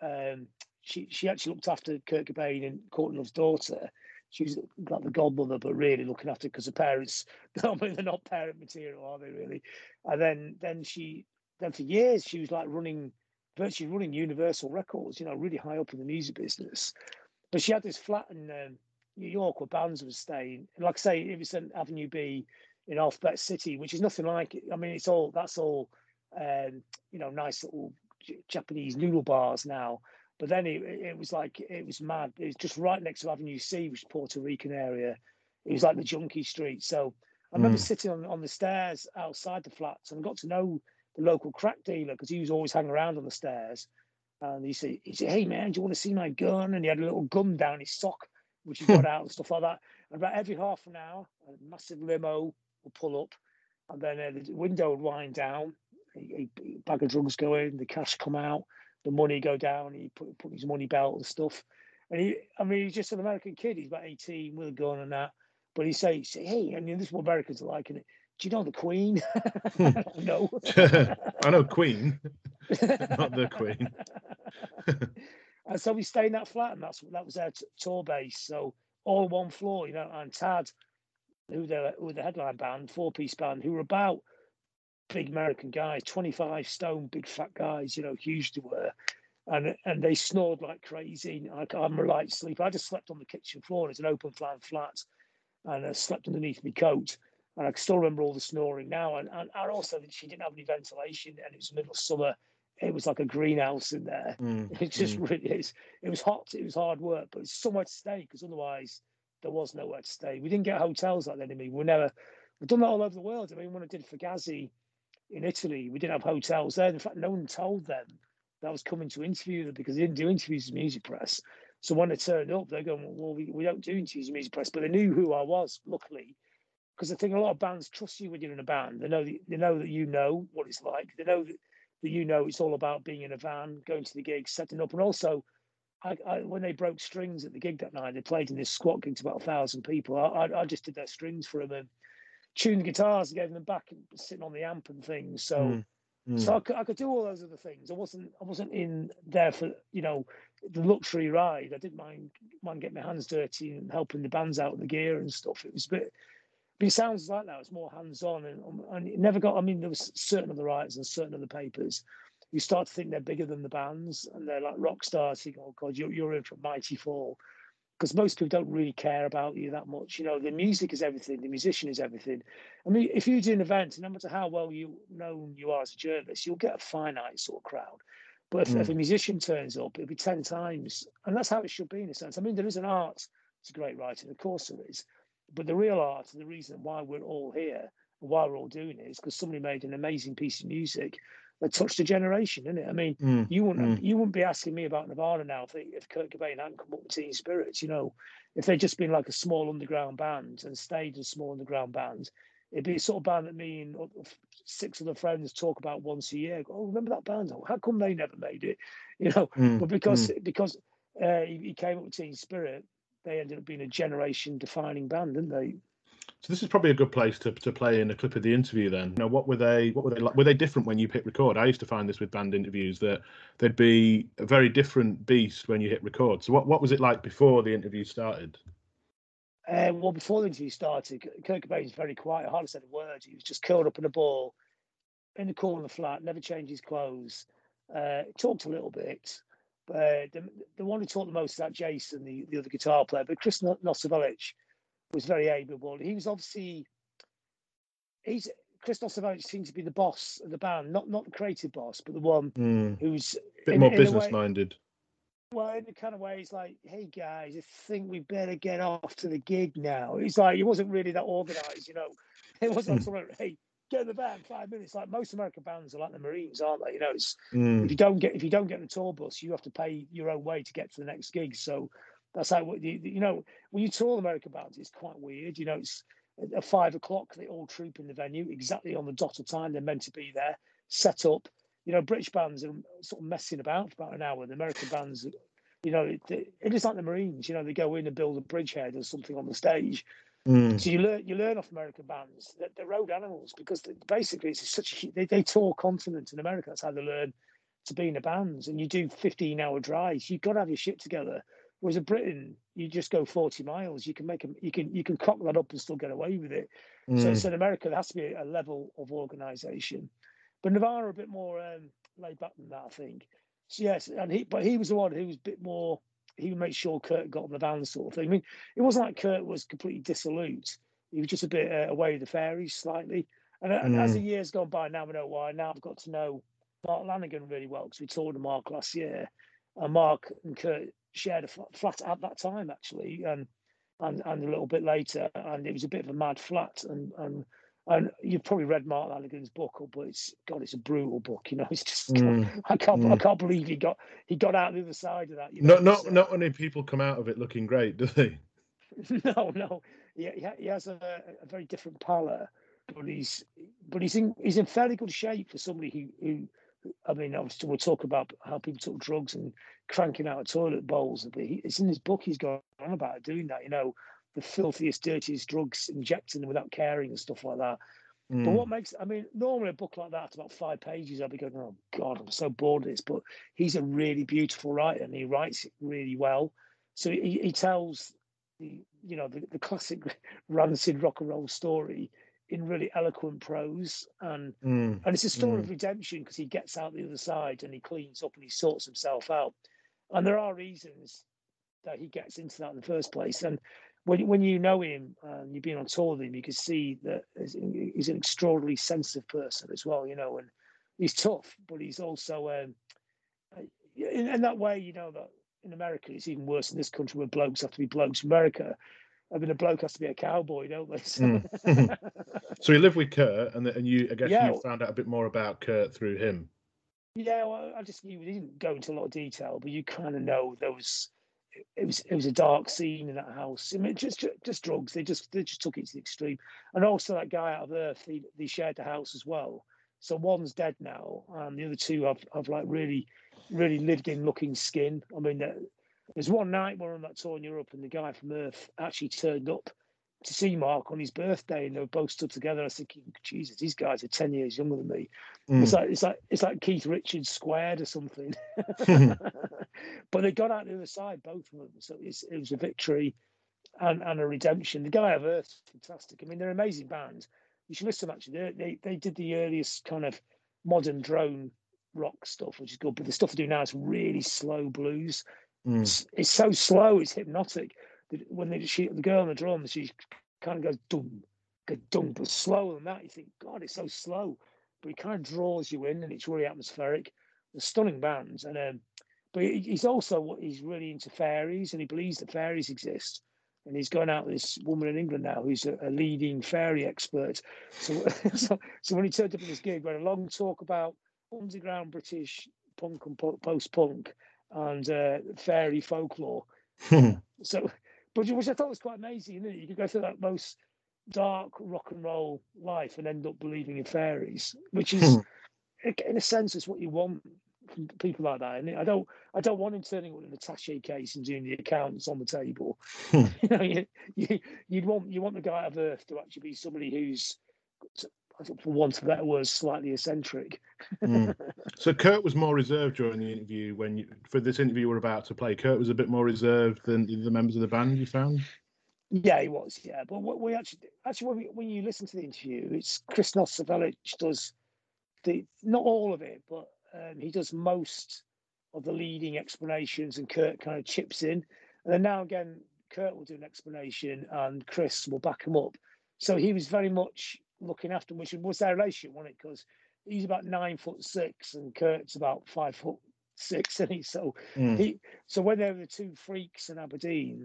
Um, she she actually looked after Kurt Cobain and Courtney Love's daughter. She was like the godmother, but really looking after because the parents, I mean, they're not parent material, are they really? And then then she then for years she was like running virtually running Universal Records, you know, really high up in the music business. But she had this flat in um, New York where bands was staying. And like I say, it was an Avenue B in Alphabet City, which is nothing like it. I mean, it's all that's all um, you know, nice little Japanese noodle bars now. But then it, it was like it was mad. It was just right next to Avenue C, which is Puerto Rican area. It was like the junkie street. So I remember mm. sitting on, on the stairs outside the flats and I got to know the local crack dealer because he was always hanging around on the stairs. And he said, he said, Hey man, do you want to see my gun? And he had a little gun down his sock, which he got out and stuff like that. And about every half an hour, a massive limo would pull up, and then uh, the window would wind down, a, a, bag of drugs go in, the cash come out, the money go down, he put, put his money belt and stuff. And he, I mean, he's just an American kid. He's about 18 with a gun and that. But he says, say, hey, I mean, this is what Americans are like. And do you know the Queen? Hmm. no. I know Queen, not the Queen. and so we stayed in that flat, and that's that was our t- tour base. So all one floor, you know, and Tad, who the who the headline band, four piece band, who were about big American guys, 25 stone, big fat guys, you know, huge they were. And and they snored like crazy. I, I'm a light sleep. I just slept on the kitchen floor. It's an open plan flat, and I slept underneath my coat. And I can still remember all the snoring now. And, and, and also that she didn't have any ventilation, and it was middle of summer. It was like a greenhouse in there. Mm, it just mm. really is. It was hot. It was hard work, but it's somewhere to stay because otherwise there was nowhere to stay. We didn't get hotels like that. I mean, we never. We've done that all over the world. I mean, when I did Fugazi in Italy, we didn't have hotels there. In fact, no one told them that I was coming to interview them because they didn't do interviews with music press. So when they turned up, they're going, well, we, we don't do interviews with music press, but they knew who I was, luckily, because I think a lot of bands trust you when you're in a band. They know that, they know that you know what it's like. They know that, that you know it's all about being in a van, going to the gig, setting up, and also I, I, when they broke strings at the gig that night, they played in this squat gig to about a thousand people. I, I, just did their strings for them and tuned the guitars and gave them back and sitting on the amp and things. So, mm, mm. so I could, I could do all those other things. I wasn't I wasn't in there for you know the luxury ride. I didn't mind mind getting my hands dirty and helping the bands out with the gear and stuff. It was a bit but it sounds like that. It's more hands-on, and, um, and it never got. I mean, there was certain of the writers and certain of the papers. You start to think they're bigger than the bands, and they're like rock stars. You go, oh God, you're, you're in for a mighty fall, because most people don't really care about you that much. You know, the music is everything. The musician is everything. I mean, if you do an event, no matter how well you known you are as a journalist, you'll get a finite sort of crowd. But if, mm. if a musician turns up, it'll be ten times, and that's how it should be in a sense. I mean, there is an art to great writing, of course there is, but the real art and the reason why we're all here and why we're all doing it is because somebody made an amazing piece of music that touched a generation, isn't it? I mean, mm, you wouldn't mm. you wouldn't be asking me about Nirvana now if, if Kurt Cobain hadn't come up with Teen Spirits. You know, if they'd just been like a small underground band and stayed a small underground band, it'd be a sort of band that me and six other friends talk about once a year. Go, oh, remember that band? Oh, how come they never made it? You know, mm, but because mm. because uh, he, he, came up with Teen Spirit, they ended up being a generation defining band, didn't they? So this is probably a good place to, to play in a clip of the interview. Then, know, what were they? What were they like? Were they different when you hit record? I used to find this with band interviews that they'd be a very different beast when you hit record. So, what what was it like before the interview started? Uh, well, before the interview started, Kurt Cobain was very quiet. Hardly said a word. He was just curled up in a ball in the corner of the flat. Never changed his clothes. Uh, talked a little bit. But the, the one who talked the most about Jason, the, the other guitar player, but Chris Novoselic was very amiable. He was obviously he's Chris Novoselic seems to be the boss of the band, not not the creative boss, but the one mm. who's a bit in, more business minded. Well, in the kind of way, he's like, "Hey guys, I think we better get off to the gig now." He's like, he wasn't really that organised, you know. It wasn't like, "Hey, get in the van five minutes. Like most American bands are like the Marines, aren't they? You know, it's mm. if you don't get if you don't get the tour bus, you have to pay your own way to get to the next gig. So that's how you, you know when you tour American bands, it's quite weird. You know, it's at five o'clock they all troop in the venue exactly on the dot of time they're meant to be there, set up. You know, British bands are sort of messing about for about an hour. The American bands, you know, it, it is like the Marines. You know, they go in and build a bridgehead or something on the stage Mm. So you learn you learn off American bands that they're road animals because basically it's such a they, they tour continents in America. That's how they learn to be in the bands. And you do 15 hour drives. You've got to have your shit together. Whereas in Britain, you just go 40 miles. You can make them. You can you can cock that up and still get away with it. Mm. So, so in America, there has to be a level of organisation. But are a bit more um, laid back than that, I think. So yes, and he but he was the one who was a bit more he would make sure Kurt got on the van, sort of thing. I mean, it wasn't like Kurt was completely dissolute. He was just a bit uh, away with the fairies slightly. And, mm. and, as the mm. years gone by, now I know why. Now I've got to know Mark Lanegan really well because we toured with Mark last year, and Mark and Kurt shared a flat at that time actually, and and and a little bit later, and it was a bit of a mad flat, and and and you've probably read Mark Lanegan's book, but it's God, it's a brutal book. You know, it's just mm. I can't mm. I can't believe he got he got out the other side of that. You know? Not not uh, not many people come out of it looking great, do they? no, no. He, he has a, a very different palate, but he's but he's in he's in fairly good shape for somebody who who. I mean, obviously, we'll talk about how people took drugs and cranking out of toilet bowls. But he, it's in his book. He's gone on about doing that. You know, the filthiest, dirtiest drugs, injecting them without caring and stuff like that. Mm. But what makes, I mean, normally a book like that, about five pages, I'd be going, oh God, I'm so bored of this. But he's a really beautiful writer and he writes it really well. So he, he tells the, you know, the, the classic rancid rock and roll story in really eloquent prose and mm. and it's a story mm. of redemption because he gets out the other side and he cleans up and he sorts himself out and there are reasons that he gets into that in the first place and when when you know him and you've been on tour with him, you can see that he's an extraordinarily sensitive person as well. You know, and he's tough, but he's also um, in, in, that way. You know that in America it's even worse in this country where blokes have to be blokes. In America, I mean, a bloke has to be a cowboy, don't they? So, mm. so you live with Kurt, and and you I guess yeah. you found out a bit more about Kurt through him. Yeah, well, I just you didn't go into a lot of detail, but you kind of know those it was it was a dark scene in that house. I mean, just just drugs. They just they just took it to the extreme. And also that guy out of Earth, he, they shared the house as well. So one's dead now, and the other two have have like really really lived in looking skin. I mean, there's one night we're on that tour in Europe, and the guy from Earth actually turned up to see Mark on his birthday, and they were both stood together. I was thinking, Jesus, these guys are ten years younger than me. Mm. It's like it's like it's like Keith Richards squared or something. but they got out the other side, both of them. So it was a victory and, and a redemption. The guy of Earth, fantastic. I mean, they're an amazing band. You should listen actually. They, they they did the earliest kind of modern drone rock stuff, which is good. But the stuff they do now is really slow blues. Mm. It's, so slow, it's hypnotic when they shoot the girl on the drums, she kind of goes dum, go dum, but slower than that. You think, God, it's so slow, but it kind of draws you in, and it's really atmospheric. The stunning bands, and um, but he's also he's really into fairies, and he believes that fairies exist. And he's going out with this woman in England now who's a, a leading fairy expert. So, so, so when he turned up at this gig, we had a long talk about underground British punk and post punk and uh, fairy folklore. so but which I thought was quite amazing. You could go through that most dark rock and roll life and end up believing in fairies, which is, hmm. in a sense, is what you want from people like that. And I don't, I don't want him turning up in an attaché case and doing the accounts on the table. You know, you, you, would want, you want the guy of Earth to actually be somebody who's for want of better words, slightly eccentric. mm. So Kurt was more reserved during the interview when you for this interview we're about to play. Kurt was a bit more reserved than the members of the band. You found? Yeah, he was. Yeah, but what we actually actually when, we, when you listen to the interview, it's Chris Novoselic does the not all of it, but um, he does most of the leading explanations, and Kurt kind of chips in, and then now again Kurt will do an explanation, and Chris will back him up. So he was very much looking after him, which was their relationship, wasn't it? Because he's about nine foot six and Kurt's about five foot six, and he so mm. he so when they were the two freaks in Aberdeen,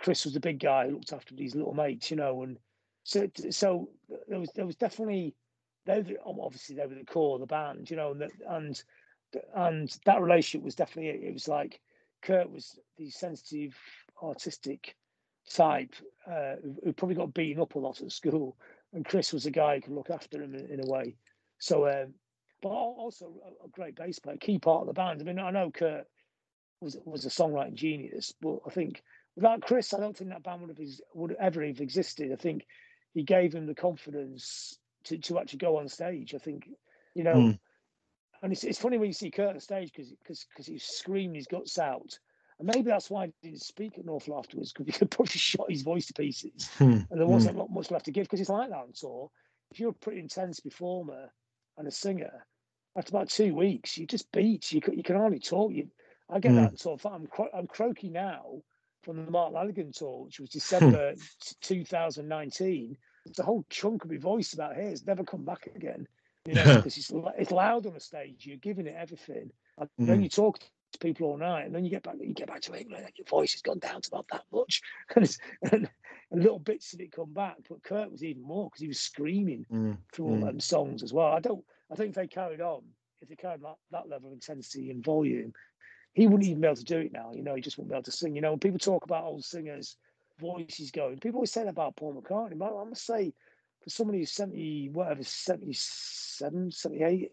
Chris was the big guy who looked after these little mates, you know, and so so there was there was definitely they were, obviously they were the core of the band, you know, and that, and and that relationship was definitely it was like Kurt was the sensitive, artistic type uh, who probably got beaten up a lot at school, and Chris was a guy who could look after him in, in a way. So, um, but also a, great bass player, key part of the band. I mean, I know Kurt was was a songwriting genius, but I think without Chris, I don't think that band would have would ever have existed. I think he gave him the confidence to, to actually go on stage. I think, you know, mm. and it's, it's funny when you see Kurt on stage because because he's screaming his guts out. And maybe that's why he didn't speak an awful afterwards because he could probably shot his voice to pieces hmm. and there wasn't a hmm. much left to give because it's like that on tour. If you're a pretty intense performer and a singer, after about two weeks, you just beat. You can, you can hardly talk. You, I get hmm. that sort of. I'm I'm croaky now from the Mark Lanegan tour, which was December 2019 there's a whole chunk of my voice about here. It's never come back again. You know, because it's it's loud on the stage. You're giving it everything, and mm. then you talk to people all night, and then you get back you get back to England, and your voice has gone down to about that much, and, and, and little bits of it come back. But Kurt was even more because he was screaming mm. through all mm. them songs as well. I don't. I think if they carried on, if they carried that, that level of intensity and volume, he wouldn't even be able to do it now. You know, he just wouldn't be able to sing. You know, when people talk about old singers voices going. People always say that about Paul McCartney, but I must say, for somebody who's 70, whatever, 77, 78,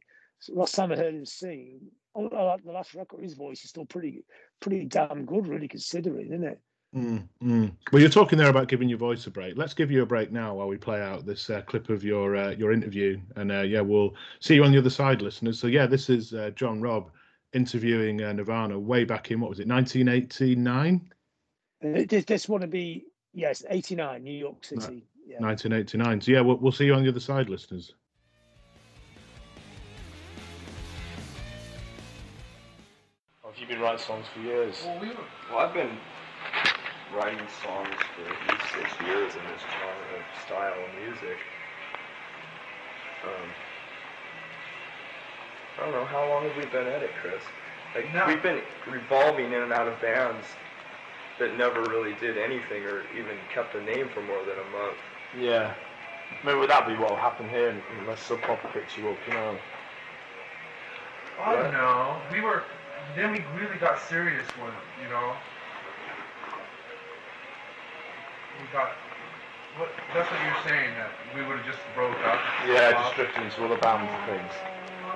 last time I heard him sing, oh, the last record, his voice is still pretty, pretty damn good, really, considering, isn't it? Mm, mm. Well, you're talking there about giving your voice a break. Let's give you a break now while we play out this uh, clip of your uh, your interview, and uh, yeah, we'll see you on the other side, listeners. So yeah, this is uh, John Robb interviewing uh, Nirvana way back in what was it, 1989? Uh, this, this want to be yes, eighty nine, New York City. Yeah. 1989. So yeah, we'll, we'll see you on the other side, listeners. Have been writing songs for years? Well, we were, well, I've been writing songs for at least six years in this genre of style of music. Um, I don't know how long have we been at it, Chris? Like no. we've been revolving in and out of bands that never really did anything or even kept a name for more than a month. Yeah. I mean, would that be what will happen here unless Sub Pop picks you up, you know? I don't know. We were, then we really got serious with it, you know? We got, what, that's what you're saying, that we would have just broke up. Yeah, just drifted into other bands and things.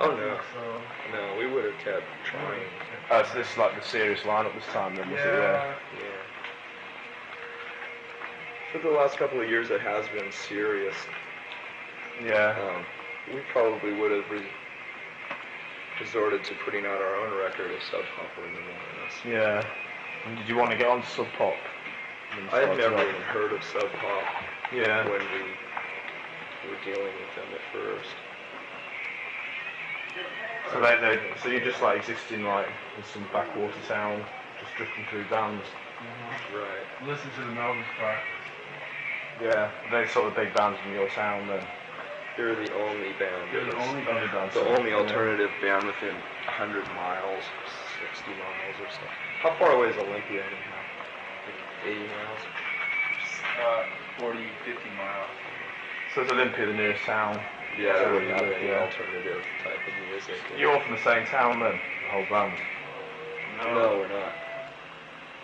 Oh no. So. No, we would have kept trying. Oh, so this is like the serious lineup this time then, was yeah. it? Yeah. Yeah. For the last couple of years, it has been serious. Yeah. Um, we probably would have re- resorted to putting out our own record if Sub Pop were in the us. Yeah. And did you want to get on Sub Pop? I had never even heard of Sub Pop. Yeah. When we were dealing with them at first. So they, they, so you're just like existing like in some backwater town, just drifting through bands. Mm-hmm. Right. Listen to the Melvins practice. Yeah, they're sort of big bands from your town then. They're the only band. They're the only band. band. The only alternative yeah. band within 100 miles, 60 miles or so. How far away is Olympia anyhow? Like 80 miles? Uh, 40, 50 miles. So is Olympia the nearest town? Yeah, there wouldn't have any alternative type of music. You're all from the same town then, the whole band? No. no, we're not.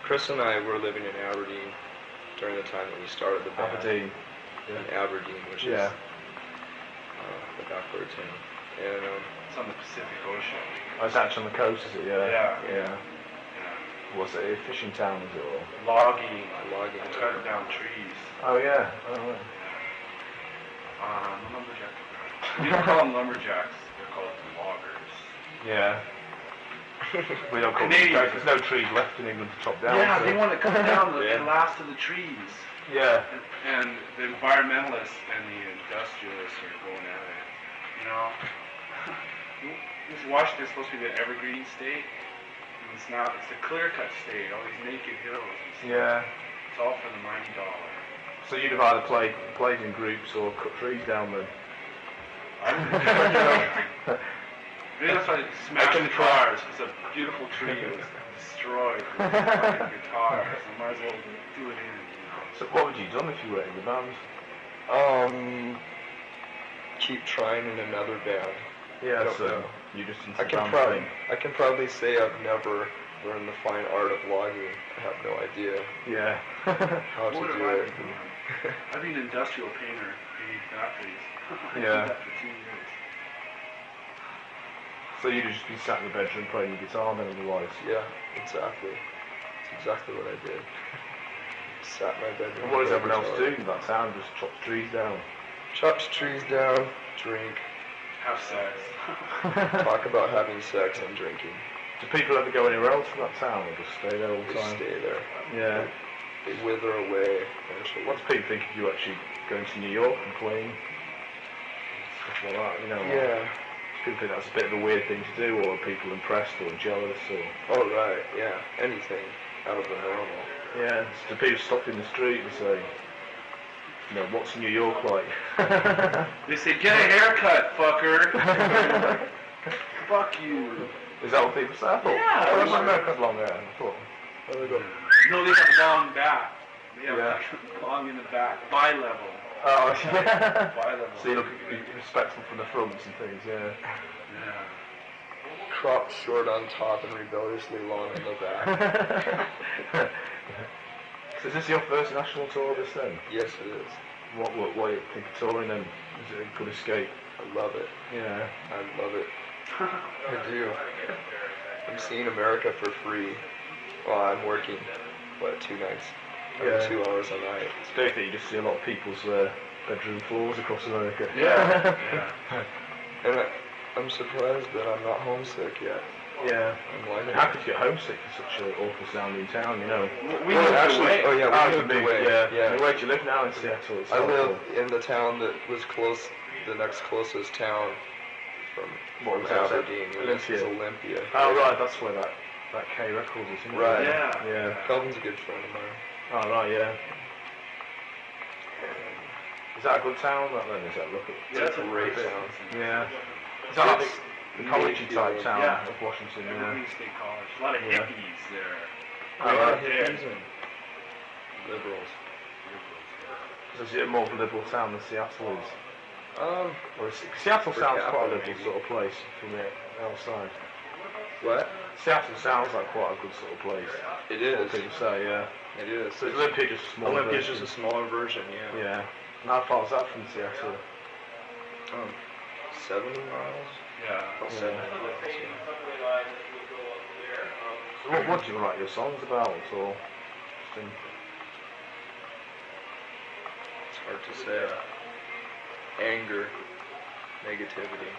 Chris and I were living in Aberdeen during the time that we started the band. Aberdeen. In Aberdeen, which yeah. is the backward town. And um, it's on the Pacific Ocean. Oh, it's actually on the coast, is it? Yeah. Yeah. Yeah. yeah. Was it a fishing town. Or? Logging. Logging. Cutting down trees. Oh yeah. Oh, right. Um, lumberjack. We don't call them lumberjacks. They're called loggers. Yeah. we don't call Canadians. them There's no trees left in England to chop down. Yeah, so. they want to cut down the, yeah. last of the trees. Yeah. And, and, the environmentalists and the industrialists are going at it. You know, this Washington's supposed to be the evergreen state. And it's not. It's a clear-cut state. All these naked hills. Yeah. It's all for the mighty dollar. So you'd have either played played in groups or cut trees down then. I don't Maybe that's why smashed the cars. It's a beautiful tree. It was destroyed. guitars. I might as well do it in. You know. So what would you have done if you were in the band? Um, keep trying in another band. Yeah, I don't so know. You just I can probably I can probably say I've never learned the fine art of logging. I have no idea. Yeah. how to do it. I've been an industrial painter, painting factories. I yeah. did that for two years. So you'd just be sat in the bedroom playing your guitar then otherwise? Yeah, exactly. That's exactly what I did. sat in my bedroom. And what does everyone else do that sound Just chops trees down. Chops trees down, drink, Have sex. talk about having sex and drinking. Do people ever go anywhere else from that town or just stay there all the Just time? stay there. Yeah. They wither away eventually. What do people think of you actually going to New York and playing? Stuff like that, you know? like, Yeah. People think that's a bit of a weird thing to do, or are people impressed or jealous, or... Oh right. Yeah. Anything out of the normal. Yeah. Do people stop in the street and say, you know, what's New York like? They say, get a haircut, fucker. Fuck you. Is that what people say? I thought, Yeah, oh, that's my right. America's long hair. I thought, There we go. No, they have long back. They have Yeah. long in the back. Bi-level. oh, yeah. Bi-level. so you look respectful from the fronts and things, yeah. Yeah. Cropped short on top and rebelliously long in the back. So is this your first national tour of this then? yes, it is. What, what, what do you think of touring then? Is it a good escape? I love it. Yeah. I love it. I do. I'm seeing America for free while I'm working, what, two nights? Or Yeah. Two hours a night. Do you think you just see a lot of people's uh, bedroom floors across America? Yeah. yeah. And I, I'm surprised that I'm not homesick yet. Yeah. I'm liking How could you get homesick for such an awful sounding town, you know? We Well, actually, away. oh yeah, Ah, we moved moved, away. Yeah. yeah. And Where do you live now in Seattle? It's I not live in the town that was close, the next closest town from, What from was that? Aberdeen, which is Olympia? Olympia. Oh, right, that's where that, that K Records is, isn't it? Right. Yeah. Yeah. Calvin's a good friend of mine. Oh, right, yeah. Is that a good town, that then? Is that, look. Yeah, that's a Great great town. Yeah. Is that like It's the, the college really type good. town Yeah. of Washington, yeah? Evergreen State College. A lot of Yeah. hippies there. Oh, right. Yeah. Liberals. So is it a more of a liberal town than Seattle is? Um, Or is, Seattle Per sounds quite a liberal sort of place from the outside. what? Seattle sounds like quite a good sort of place. It is. What is. people say, yeah. It is. So is Olympia just a small Olympia's version? just a smaller version, yeah. Yeah. And how far is that from Seattle? Um, 70 miles? Yeah. About Yeah. 70 miles, yeah. So what, what do you write your songs about, or just in, It's hard to say. Anger, negativity.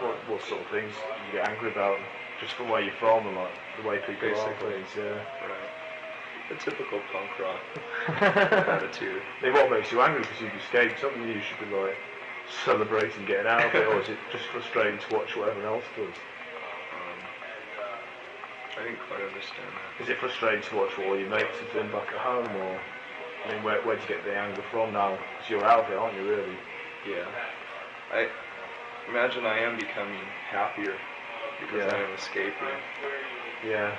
what, what sort of things you get angry about, just from where you're from and like the way people Basically. are, things, yeah. Right. The typical punk rock attitude. I mean, what makes you angry because you've escaped something you should be like celebrating getting out of it, or is it just frustrating to watch what everyone else does? Um, I didn't quite understand that. Is it frustrating to watch what all your mates are doing back at home, or I mean, where where do you get the anger from now? Because you're out of it, aren't you? Really? Yeah. I imagine I am becoming happier because Yeah. I am escaping. Yeah.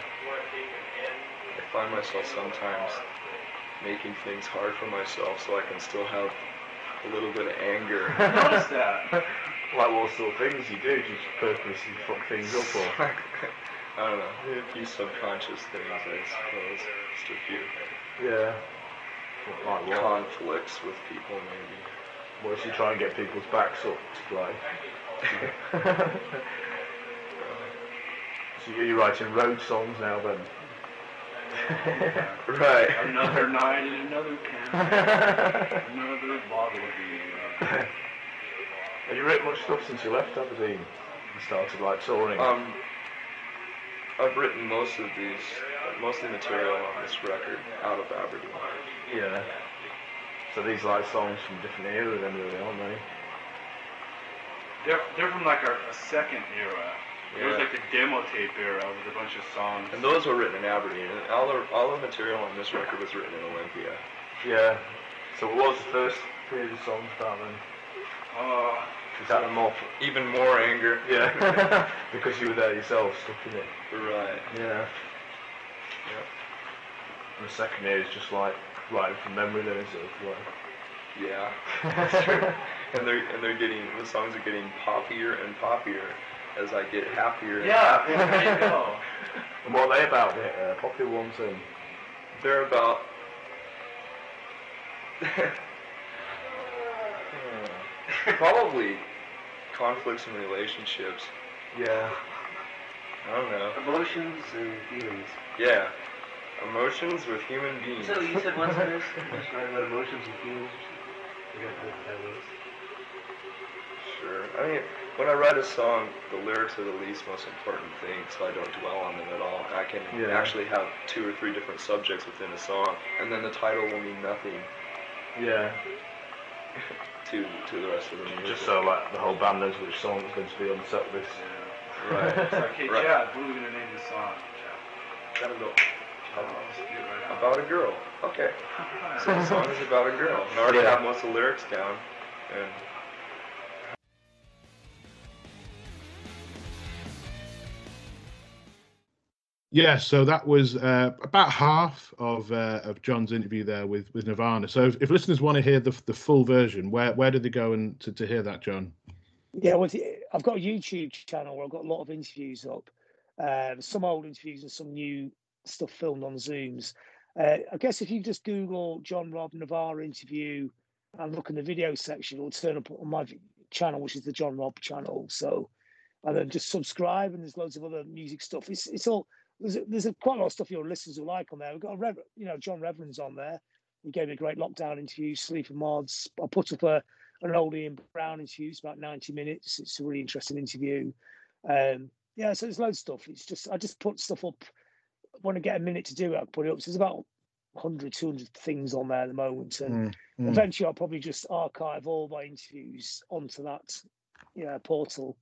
I find myself sometimes making things hard for myself so I can still have a little bit of anger. Notice that. Like what sort of things you do? Just purposely fuck things up, or I don't know. A few subconscious things, I suppose. Just a few yeah. Like what? conflicts with people, maybe. What if you try and get people's backs up? Like. so you're writing road songs now, then? Right. Another night in another camp. Another bottle of beer. Have you written much stuff since you left Aberdeen and started like touring? Um, I've written most of these, most of the material on this record out of Aberdeen. yeah. So these like songs from different era then really, aren't they? They're, they're from like our a second era. It was Yeah. like the demo tape era with a bunch of songs. And those were written in Aberdeen. And all the all the material on this record was written in Olympia. Yeah. So what was the first period of songs about then? Uh, Is that the more? Even more anger. Yeah. because you were there yourself, stuck in it. Right. Yeah. And the second year is just like writing from memory then, is it? Like, Yeah. That's true. and they're and they're getting the songs are getting poppier and poppier as I get happier. And yeah, happier. there you go. and what are they about? The uh, popular ones and They're about. Probably conflicts in relationships. yeah. I don't know. Emotions and feelings. Yeah. Emotions with human beings. So you said what's this? Describe about emotions and feelings. You got the titles. Sure. I mean, when I write a song, the lyrics are the least most important thing, so I don't dwell on them at all. I can Yeah. actually have two or three different subjects within a song, and then the title will mean nothing Yeah. to to the rest of the music. Just so like the whole band knows which song is going to be on the set list. Right. It's like, hey, Right. Chad, what are we gonna name this song? Chad. Gotta go. Chad, let's get it right. About a girl. Okay. So the song is about a girl. I already Yeah. have most of the lyrics down, and Yeah, so that was uh, about half of uh, of John's interview there with with Nirvana. So if, if listeners want to hear the the full version, where where do they go and to, to hear that, John? Yeah, well, I've got a YouTube channel where I've got a lot of interviews up, um, some old interviews and some new stuff filmed on Zooms. Uh, I guess if you just Google John Robb Nirvana interview and look in the video section, it'll turn up on my channel, which is the John Rob channel. So, and then just subscribe, and there's loads of other music stuff. It's it's all there's a, there's a, quite a lot of stuff your listeners will like on there. We've got a Rev, you know John Reverend's on there. He gave me a great lockdown interview, Sleaford Mods. I put up a an old Ian Brown interview. It's about 90 minutes. It's a really interesting interview. Um, yeah, so there's loads of stuff. It's just I just put stuff up when I get a minute to do it. I put it up. So there's about 100, 200 things on there at the moment, and Mm, mm. eventually I'll probably just archive all my interviews onto that yeah portal.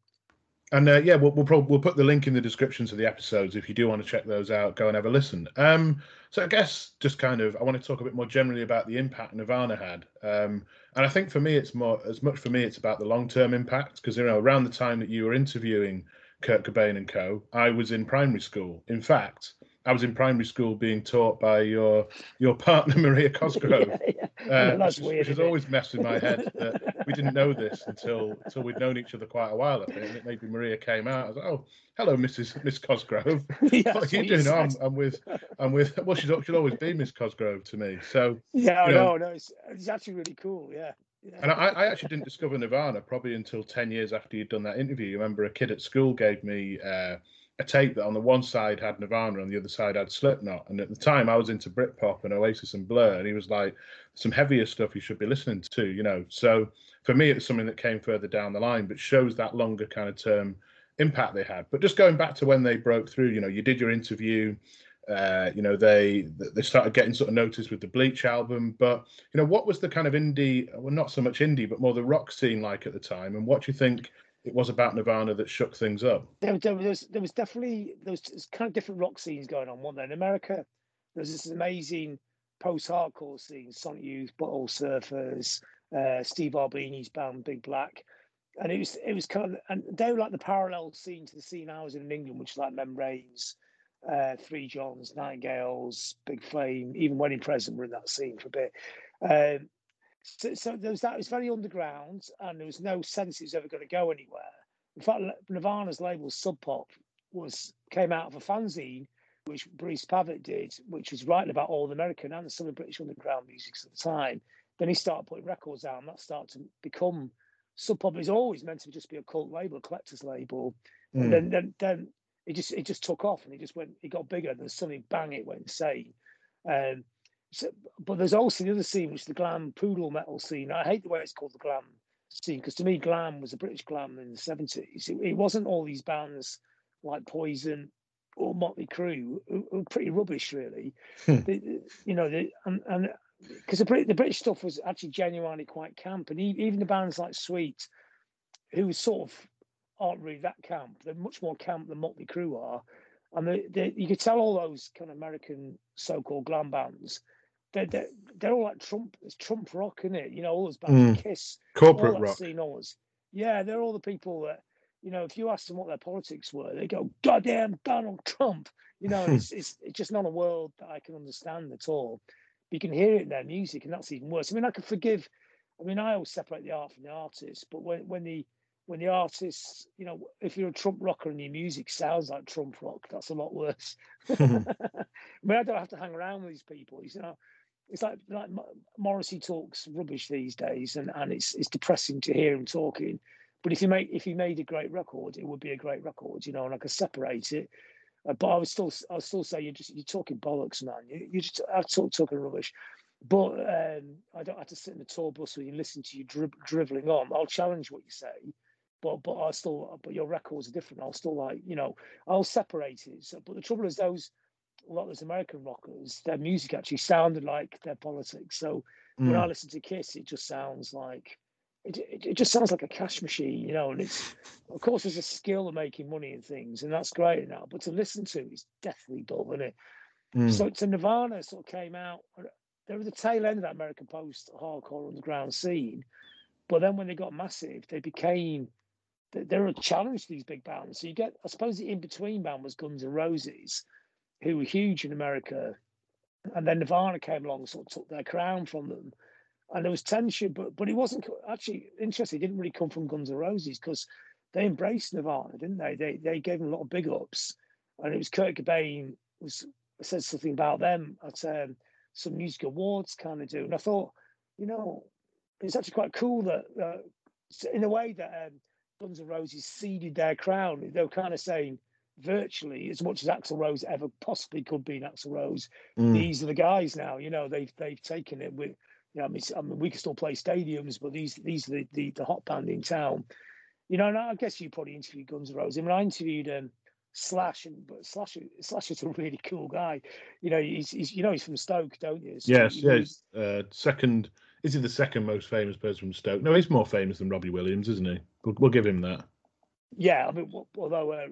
And uh, yeah, we'll we'll, probably, we'll put the link in the descriptions of the episodes if you do want to check those out. Go and have a listen. Um, so I guess just kind of I want to talk a bit more generally about the impact Nirvana had. Um, and I think for me, it's more as much for me, it's about the long term impact because you know around the time that you were interviewing Kurt Cobain and co, I was in primary school. In fact, I was in primary school being taught by your your partner Maria Cosgrove. yeah, yeah. Uh, which, weird, which has always messed with my head. That we didn't know this until until we'd known each other quite a while. I think and maybe Maria came out. I was like, "Oh, hello, Mrs. Miss Cosgrove. Yeah, what are you doing?" "Oh, I'm, I'm with I'm with. Well, she's she'll always be Miss Cosgrove to me. So, Yeah, I you know. know, no, it's, it's actually really cool. Yeah. yeah. and I, I actually didn't discover Nirvana probably until ten years after you'd done that interview. You remember a kid at school gave me. Uh, a tape that on the one side had Nirvana, on the other side had Slipknot. And at the time, I was into Britpop and Oasis and Blur, and he was like, "Some heavier stuff you should be listening to," you know. So for me, it was something that came further down the line, but shows that longer kind of term impact they had. But just going back to when they broke through, you know, you did your interview. Uh, you know, they they started getting sort of noticed with the Bleach album. But you know, what was the kind of indie? Well, not so much indie, but more the rock scene like at the time. And what do you think it was about Nirvana that shook things up? there, there was there was definitely there was kind of different rock scenes going on, wasn't there? In America, there was this amazing post-hardcore scene: Sonic Youth, Butthole Surfers, uh, Steve Albini's band Big Black, and it was it was kind of and they were like the parallel scene to the scene I was in in England, which is like Membranes, uh, Three Johns, Nightingales, Big Flame, even Wedding Present were in that scene for a bit. Um, so, so there was that. It was very underground, and there was no sense it was ever going to go anywhere. In fact, Nirvana's label Sub Pop was came out of a fanzine which Bruce Pavitt did, which was writing about all the American and some of the British underground music at the time. Then he started putting records out, and that started to become Sub Pop. is always meant to just be a cult label, a collector's label, Mm. and then then then it just it just took off, and it just went it got bigger. And then suddenly, bang! It went insane. Um, so, but there's also the other scene, which is the glam poodle metal scene. I hate the way it's called the glam scene because to me, glam was a British glam in the 70s. It, it wasn't all these bands like Poison or Motley Crue, who, who were pretty rubbish, really. Hmm. The- the- you know, the, and and because the, Brit- the British stuff was actually genuinely quite camp, and even the bands like Sweet, who was sort of aren't really that camp. They're much more camp than Motley Crue are, and they, they, you could tell all those kind of American so-called glam bands. They're, they're, they're all like Trump. It's Trump rock, isn't it? You know, all those bands, hmm. Kiss, Corporate all rock. scene always. Yeah, they're all the people that, you know, if you ask them what their politics were, they go, goddamn Donald Trump. You know, hmm. it's, it's, it's just not a world that I can understand at all. But you can hear it in their music, and that's even worse. I mean, I could forgive, I mean, I always separate the art from the artist, but when, when the when the artists, you know, if you're a Trump rocker and your music sounds like Trump rock, that's a lot worse. Hmm. I mean, I don't have to hang around with these people. You know, it's like like Morrissey talks rubbish these days, and and it's it's depressing to hear him talking. But if you make if he made a great record, it would be a great record, you know, and I could separate it. Uh, but I would still, I would still say you're just you're talking bollocks, man. You, you're just I'm talk, talking rubbish. But um, I don't have to sit in the tour bus with you and listen to you dri- driveling on. I'll challenge what you say, but but I still, but your records are different. I'll still like, you know, I'll separate it. So, but the trouble is, those a lot of those American rockers, their music actually sounded like their politics. So mm. when I listen to Kiss, it just sounds like it, it, it, just sounds like a cash machine, you know. And it's of course there's a skill of making money and things, and that's great now. But to listen to it's deathly dull, isn't it? Mm. So to Nirvana sort of came out. They were the tail end of that American post hardcore underground scene, but then when they got massive, they became they're a challenge to these big bands. So you get, I suppose, the in between band was Guns and Roses, who were huge in America, and then Nirvana came along, sort of took their crown from them and there was tension, but but it wasn't actually interesting. It didn't really come from Guns N' Roses because they embraced Nirvana, didn't they? They they gave them a lot of big ups, and it was Kurt Cobain was said something about them at um, some music awards kind of do, and I thought, you know, it's actually quite cool that uh, in a way that um, Guns N' Roses ceded their crown. They were kind of saying virtually as much as Axl Rose ever possibly could be in Axl Rose. Mm. These are the guys now. You know, they've they've taken it with you know, I mean, I mean, we can still play stadiums, but these these are the, the, the hot band in town. You know, and I guess you probably interviewed Guns N' Roses. I mean, I interviewed um, Slash, and but Slash Slash is a really cool guy. You know, he's, he's you know he's from Stoke, don't you? So yes, yes. Uh, second, is he the second most famous person from Stoke? No, he's more famous than Robbie Williams, isn't he? We'll, we'll give him that. Yeah, I mean, although uh,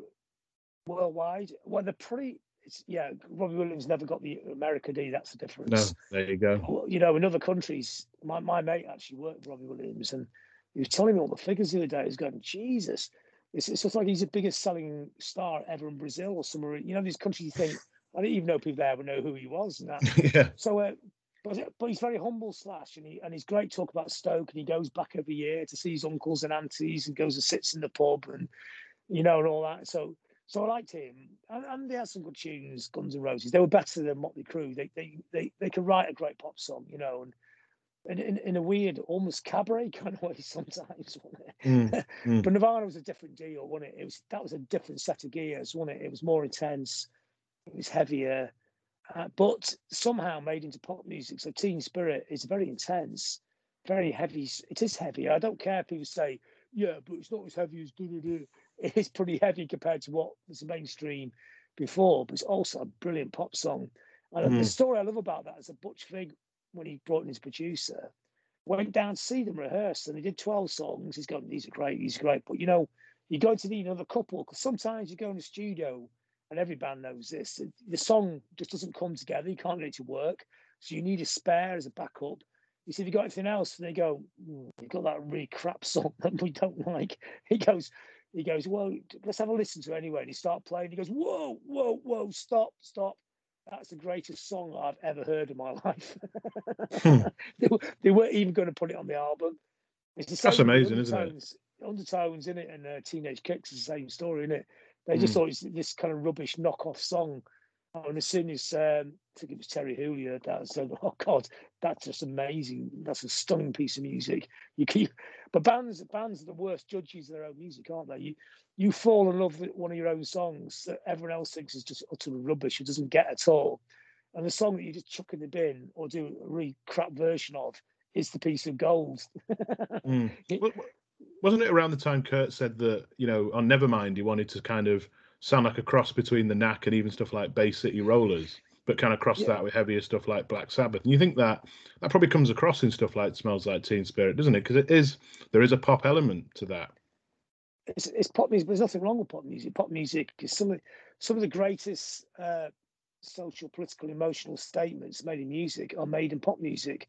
worldwide, well, they're pretty it's, yeah, Robbie Williams never got the America D. That's the difference. No, there you go. You know, in other countries, my, my mate actually worked with Robbie Williams, and he was telling me all the figures the other day. He's going, Jesus, it's, it's just like he's the biggest selling star ever in Brazil or somewhere. You know, these countries you think I didn't even know people there would know who he was. And that. yeah. So, uh, but but he's very humble, slash, and he and he's great talk about Stoke, and he goes back every year to see his uncles and aunties, and goes and sits in the pub, and you know, and all that. So so I liked him, and, and they had some good tunes. Guns and Roses. They were better than Motley Crue. They they they they could write a great pop song, you know, and in, in, a weird, almost cabaret kind of way sometimes, mm, mm. but Nirvana was a different deal, wasn't it? It was that was a different set of gears, wasn't it? It was more intense, it was heavier, uh, but somehow made into pop music. So Teen Spirit is very intense, very heavy. It is heavy. I don't care if people say, yeah, but it's not as heavy as do do do it is pretty heavy compared to what was mainstream before, but it's also a brilliant pop song. And mm. the story I love about that is that Butch Vig, when he brought in his producer, went down to see them rehearse and they did 12 songs. He's going, These are great, these are great. But you know, you're going to need another couple because sometimes you go in the studio and every band knows this. The song just doesn't come together. You can't get it to work. So you need a spare as a backup. You see, if you got anything else, and they go, mm, you've got that really crap song that we don't like. He goes, he goes, well, let's have a listen to it anyway. And he starts playing. He goes, whoa, whoa, whoa, stop, stop. That's the greatest song I've ever heard in my life. hmm. they, they, weren't even going to put it on the album. That's amazing, isn't it? Undertones in it, and uh, Teenage Kicks is the same story, in it. They just mm. thought it's this kind of rubbish knockoff song and as soon as um, I think it was Terri Hooley that said, "Oh God, that's just amazing! That's a stunning piece of music." You keep, but bands bands are the worst judges of their own music, aren't they? You you fall in love with one of your own songs that everyone else thinks is just utter rubbish, it doesn't get at all, and the song that you just chuck in the bin or do a really crap version of is the piece of gold. mm. Wasn't it around the time Kurt said that you know on Nevermind he wanted to kind of sound like a cross between the Knack and even stuff like Bay City Rollers, but kind of cross yeah. that with heavier stuff like Black Sabbath. And you think that that probably comes across in stuff like Smells Like Teen Spirit, doesn't it? Because it is there is a pop element to that. It's, it's pop music, but there's nothing wrong with pop music. Pop music is some of some of the greatest uh, social, political, emotional statements made in music are made in pop music.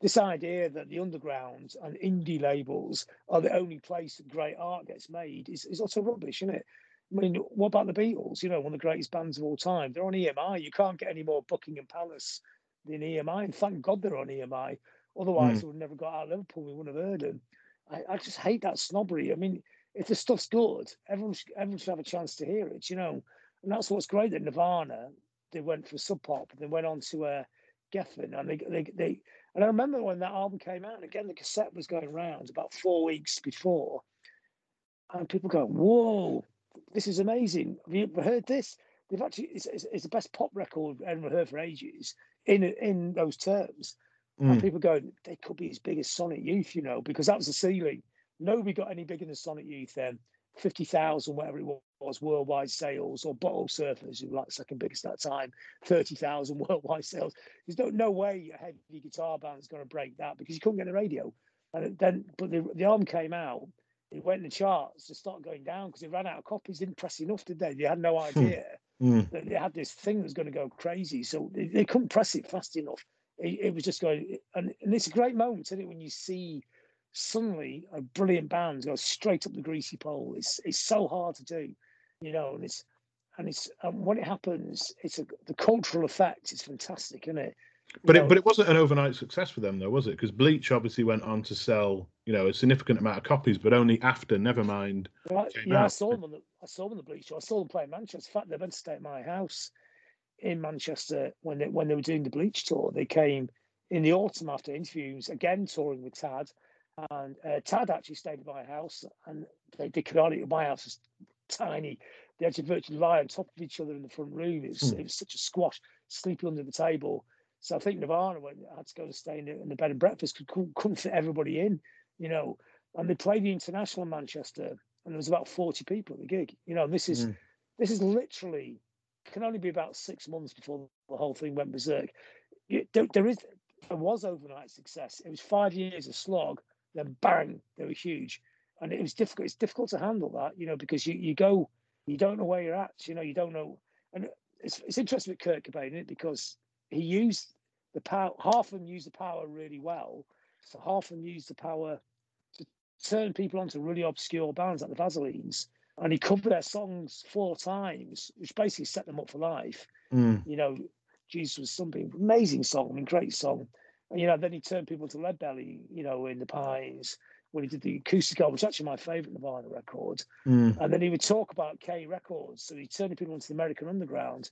This idea that the underground and indie labels are the only place that great art gets made is, is utter rubbish, isn't it? I mean, what about the Beatles? You know, one of the greatest bands of all time. They're on EMI. You can't get any more Buckingham Palace than EMI. And thank God they're on EMI. Otherwise, mm. they would never got out of Liverpool. We wouldn't have heard them. I, I, just hate that snobbery. I mean, if the stuff's good, everyone should, everyone should have a chance to hear it, you know. And that's what's great that Nirvana, they went for Sub Pop, they went on to uh, Geffen, and they, they, they, and I remember when that album came out, and again, the cassette was going around about four weeks before, and people go, whoa, this is amazing. Have you heard this? they've actually it's, it's, it's the best pop record I've ever heard for ages in in those terms. Mm. And people go, they could be as big as Sonic Youth, you know, because that was the ceiling. Nobody got any bigger than Sonic Youth then. 50,000, whatever it was, worldwide sales, or Butthole Surfers, who were like second biggest at that time, 30,000 worldwide sales. There's no, no way a heavy guitar band is going to break that because you couldn't get the radio. And then, but the, the arm came out, it went in the charts, to start going down because it ran out of copies, didn't press enough, did they? They had no hmm. idea mm. that they had this thing that was going to go crazy. So they, they couldn't press it fast enough. It, it was just going, and, and it's a great moment, isn't it, when you see suddenly a brilliant band goes straight up the greasy pole. It's it's so hard to do, you know, and it's and it's and when it happens, it's a the cultural effect is fantastic, isn't it? But it but it wasn't an overnight success for them though, was it? Because Bleach obviously went on to sell, you know, a significant amount of copies, but only after Nevermind. Well, yeah, out. I saw them on the I saw them on the Bleach. I saw them play in Manchester. In fact, they went to stay at my house in Manchester when they when they were doing the Bleach tour. They came in the autumn after interviews, again touring with Tad and uh, Tad actually stayed at my house, and they, they could only my house is tiny. They actually virtually lie on top of each other in the front room. It was, hmm. it was such a squash, sleeping under the table. So I think Nirvana went, had to go to stay in the, in the bed and breakfast because couldn't fit everybody in, you know. And they played the international in Manchester, and there was about forty people at the gig. You know, this is mm. this is literally can only be about six months before the whole thing went berserk. there, there is there was overnight success. It was five years of slog, then bang, they were huge. And it was difficult. It's difficult to handle that, you know, because you, you go, you don't know where you're at, you know, you don't know. And it's, it's interesting with Kurt Cobain, it? Because he used the power, half of them use the power really well. So half of them use the power to turn people onto really obscure bands like the Vaselines. And he covered their songs four times, which basically set them up for life. Mm. You know, Jesus was something amazing song, I mean, great song. And, you know, then he turned people to Lead Belly, you know, in the Pines when he did the acoustic album, which is actually my favourite Nirvana record. Mm. And then he would talk about K Records, so he turned people into the American Underground.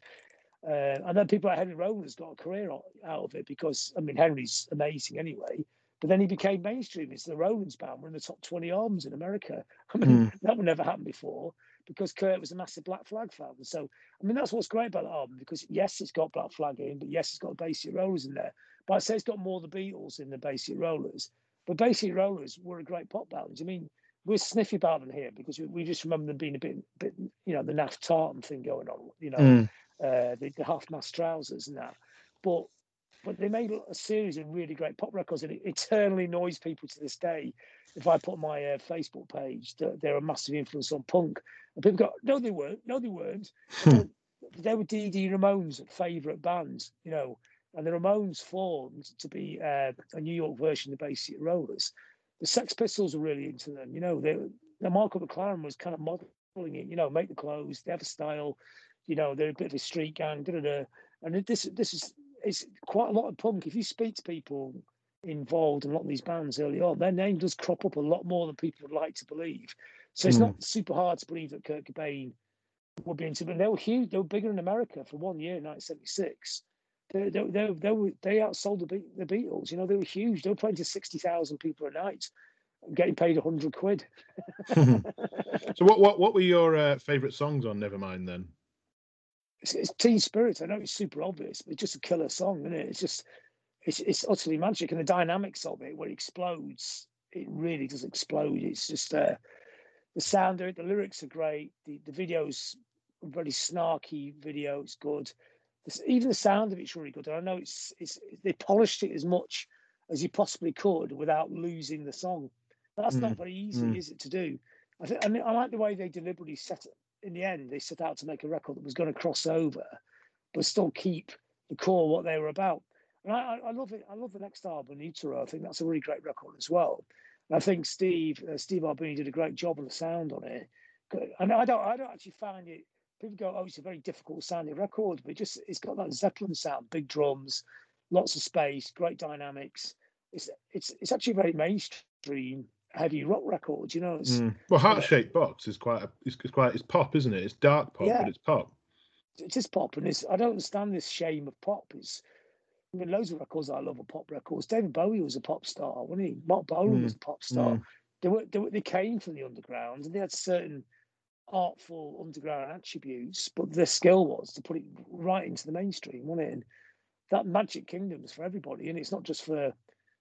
Uh, and then people like Henry Rollins got a career out of it because, I mean, Henry's amazing anyway. But then he became mainstream. It's the Rollins band. We're in the top 20 albums in America. I mean, mm. that would never happen before because Kurt was a massive Black Flag fan. So, I mean, that's what's great about the album because, yes, it's got Black Flag in, but yes, it's got City Rollers in there. But I say it's got more the Beatles in the City Rollers. But City Rollers were a great pop band. I mean, we're sniffy about them here because we, we, just remember them being a bit, bit, you know, the Naff Tartan thing going on, you know, mm. Uh, the, the half mast trousers and that. But but they made a series of really great pop records, and it eternally annoys people to this day. If I put my uh, Facebook page, that they're a massive influence on punk, and people go, "No, they weren't. No, they weren't. Hmm. they were Dee Dee Ramone's favourite bands, you know." and the Ramones formed to be uh, a New York version of the City Rollers. The Sex Pistols were really into them. You know, they, the Michael McLaren was kind of modeling it. You know, make the clothes, they have a style. You know, they're a bit of a street gang. Da, da, da. And this this is it's quite a lot of punk. If you speak to people involved in a lot of these bands early on, their name does crop up a lot more than people would like to believe. So it's mm. not super hard to believe that Kurt Cobain would be into. But they were huge. They were bigger in America for one year, 1976 they, they, they, they, were, they outsold the, the Beatles. You know, they were huge. They were playing to 60,000 people a night, getting paid a 100 quid. so, what, what, what were your uh, favourite songs on Nevermind then? It's, it's, Teen Spirit. I know it's super obvious, but it's just a killer song, isn't it? It's just, it's, it's utterly magic. And the dynamics of it, where it explodes, it really does explode. It's just, uh, the sound of it, the lyrics are great. The, the video's a very snarky video. It's good even the sound of it's really good. And I know it's it's they polished it as much as you possibly could without losing the song. That's mm. not very easy, mm. is it, to do? I think, I, I like the way they deliberately set it. In the end, they set out to make a record that was going to cross over, but still keep the core what they were about. And I, I love it. I love the next album, Utero. I think that's a really great record as well. And I think Steve uh, Steve Albini did a great job on the sound on it. And I don't I don't actually find it people go, oh, it's a very difficult sounding record, but it just it's got that Zeppelin sound, big drums, lots of space, great dynamics. It's it's it's actually very mainstream heavy rock records. you know. Mm. Well, Heart Shaped Box is quite a, it's, it's, quite it's pop, isn't it? It's dark pop, yeah. but it's pop. It is just pop, and it's I don't understand this shame of pop. It's I mean, loads of records I love are pop records. David Bowie was a pop star, wasn't he? Marc Bolan mm. was a pop star. Mm. They were, they were they came from the underground, and they had certain artful underground attributes, but the skill was to put it right into the mainstream, wasn't it? And that Magic Kingdom is for everybody, and it's not just for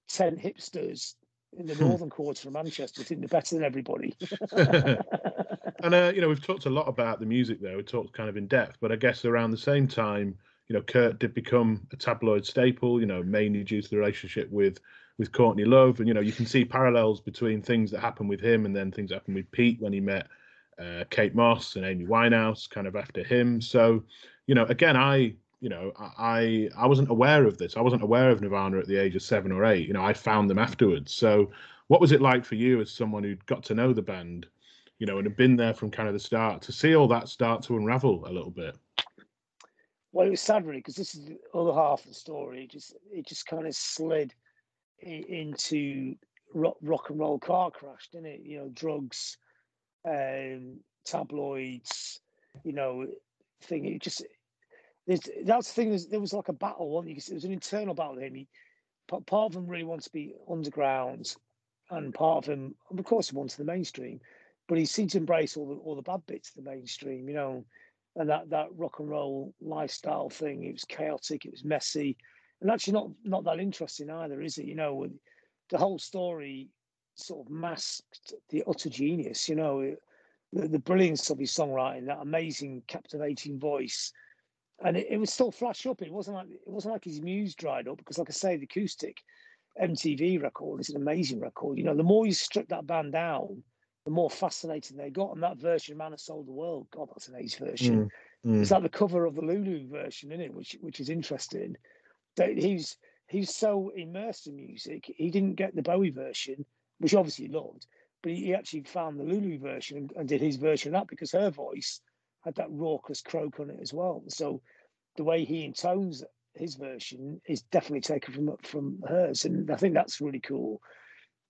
ten hipsters in the hmm. northern quarter of Manchester think they're better than everybody. and uh, you know, we've talked a lot about the music there. We talked kind of in depth, but I guess around the same time, you know, Kurt did become a tabloid staple. You know, mainly due to the relationship with with Courtney Love, and you know, you can see parallels between things that happened with him and then things that happened with Pete when he met uh, Kate Moss and Amy Winehouse, kind of after him. So, you know, again, I you know, I I wasn't aware of this. I wasn't aware of Nirvana at the age of seven or eight. You know, I found them afterwards. So, what was it like for you as someone who'd got to know the band, you know, and had been there from kind of the start to see all that start to unravel a little bit? Well, it was sad really because this is the other half of the story. It just it just kind of slid into rock, rock and roll car crash, didn't it? You know, drugs, um, tabloids, you know, thing. It just there's, that's the thing. there was like a battle. One, it was an internal battle him. He, part of him really wants to be underground, and part of him, of course, he wants the mainstream. But he seemed to embrace all the all the bad bits of the mainstream, you know, and that that rock and roll lifestyle thing. It was chaotic. It was messy, and actually not not that interesting either, is it? You know, the whole story sort of masked the utter genius. You know, the, the brilliance of his songwriting, that amazing, captivating voice and it, it was still flash up. It wasn't like it wasn't like his muse dried up because, like I say, the acoustic MTV record is an amazing record. You know, the more you strip that band down, the more fascinating they got. And that version, "Man Who Sold the World," God, that's an ace version. Mm, mm. It's like the cover of the Lulu version, isn't it? Which which is interesting. That he's he's so immersed in music, he didn't get the Bowie version, which obviously he loved, but he, he actually found the Lulu version and, and did his version of that because her voice had that raucous croak on it as well. So the way he intones his version is definitely taken from from hers, and I think that's really cool.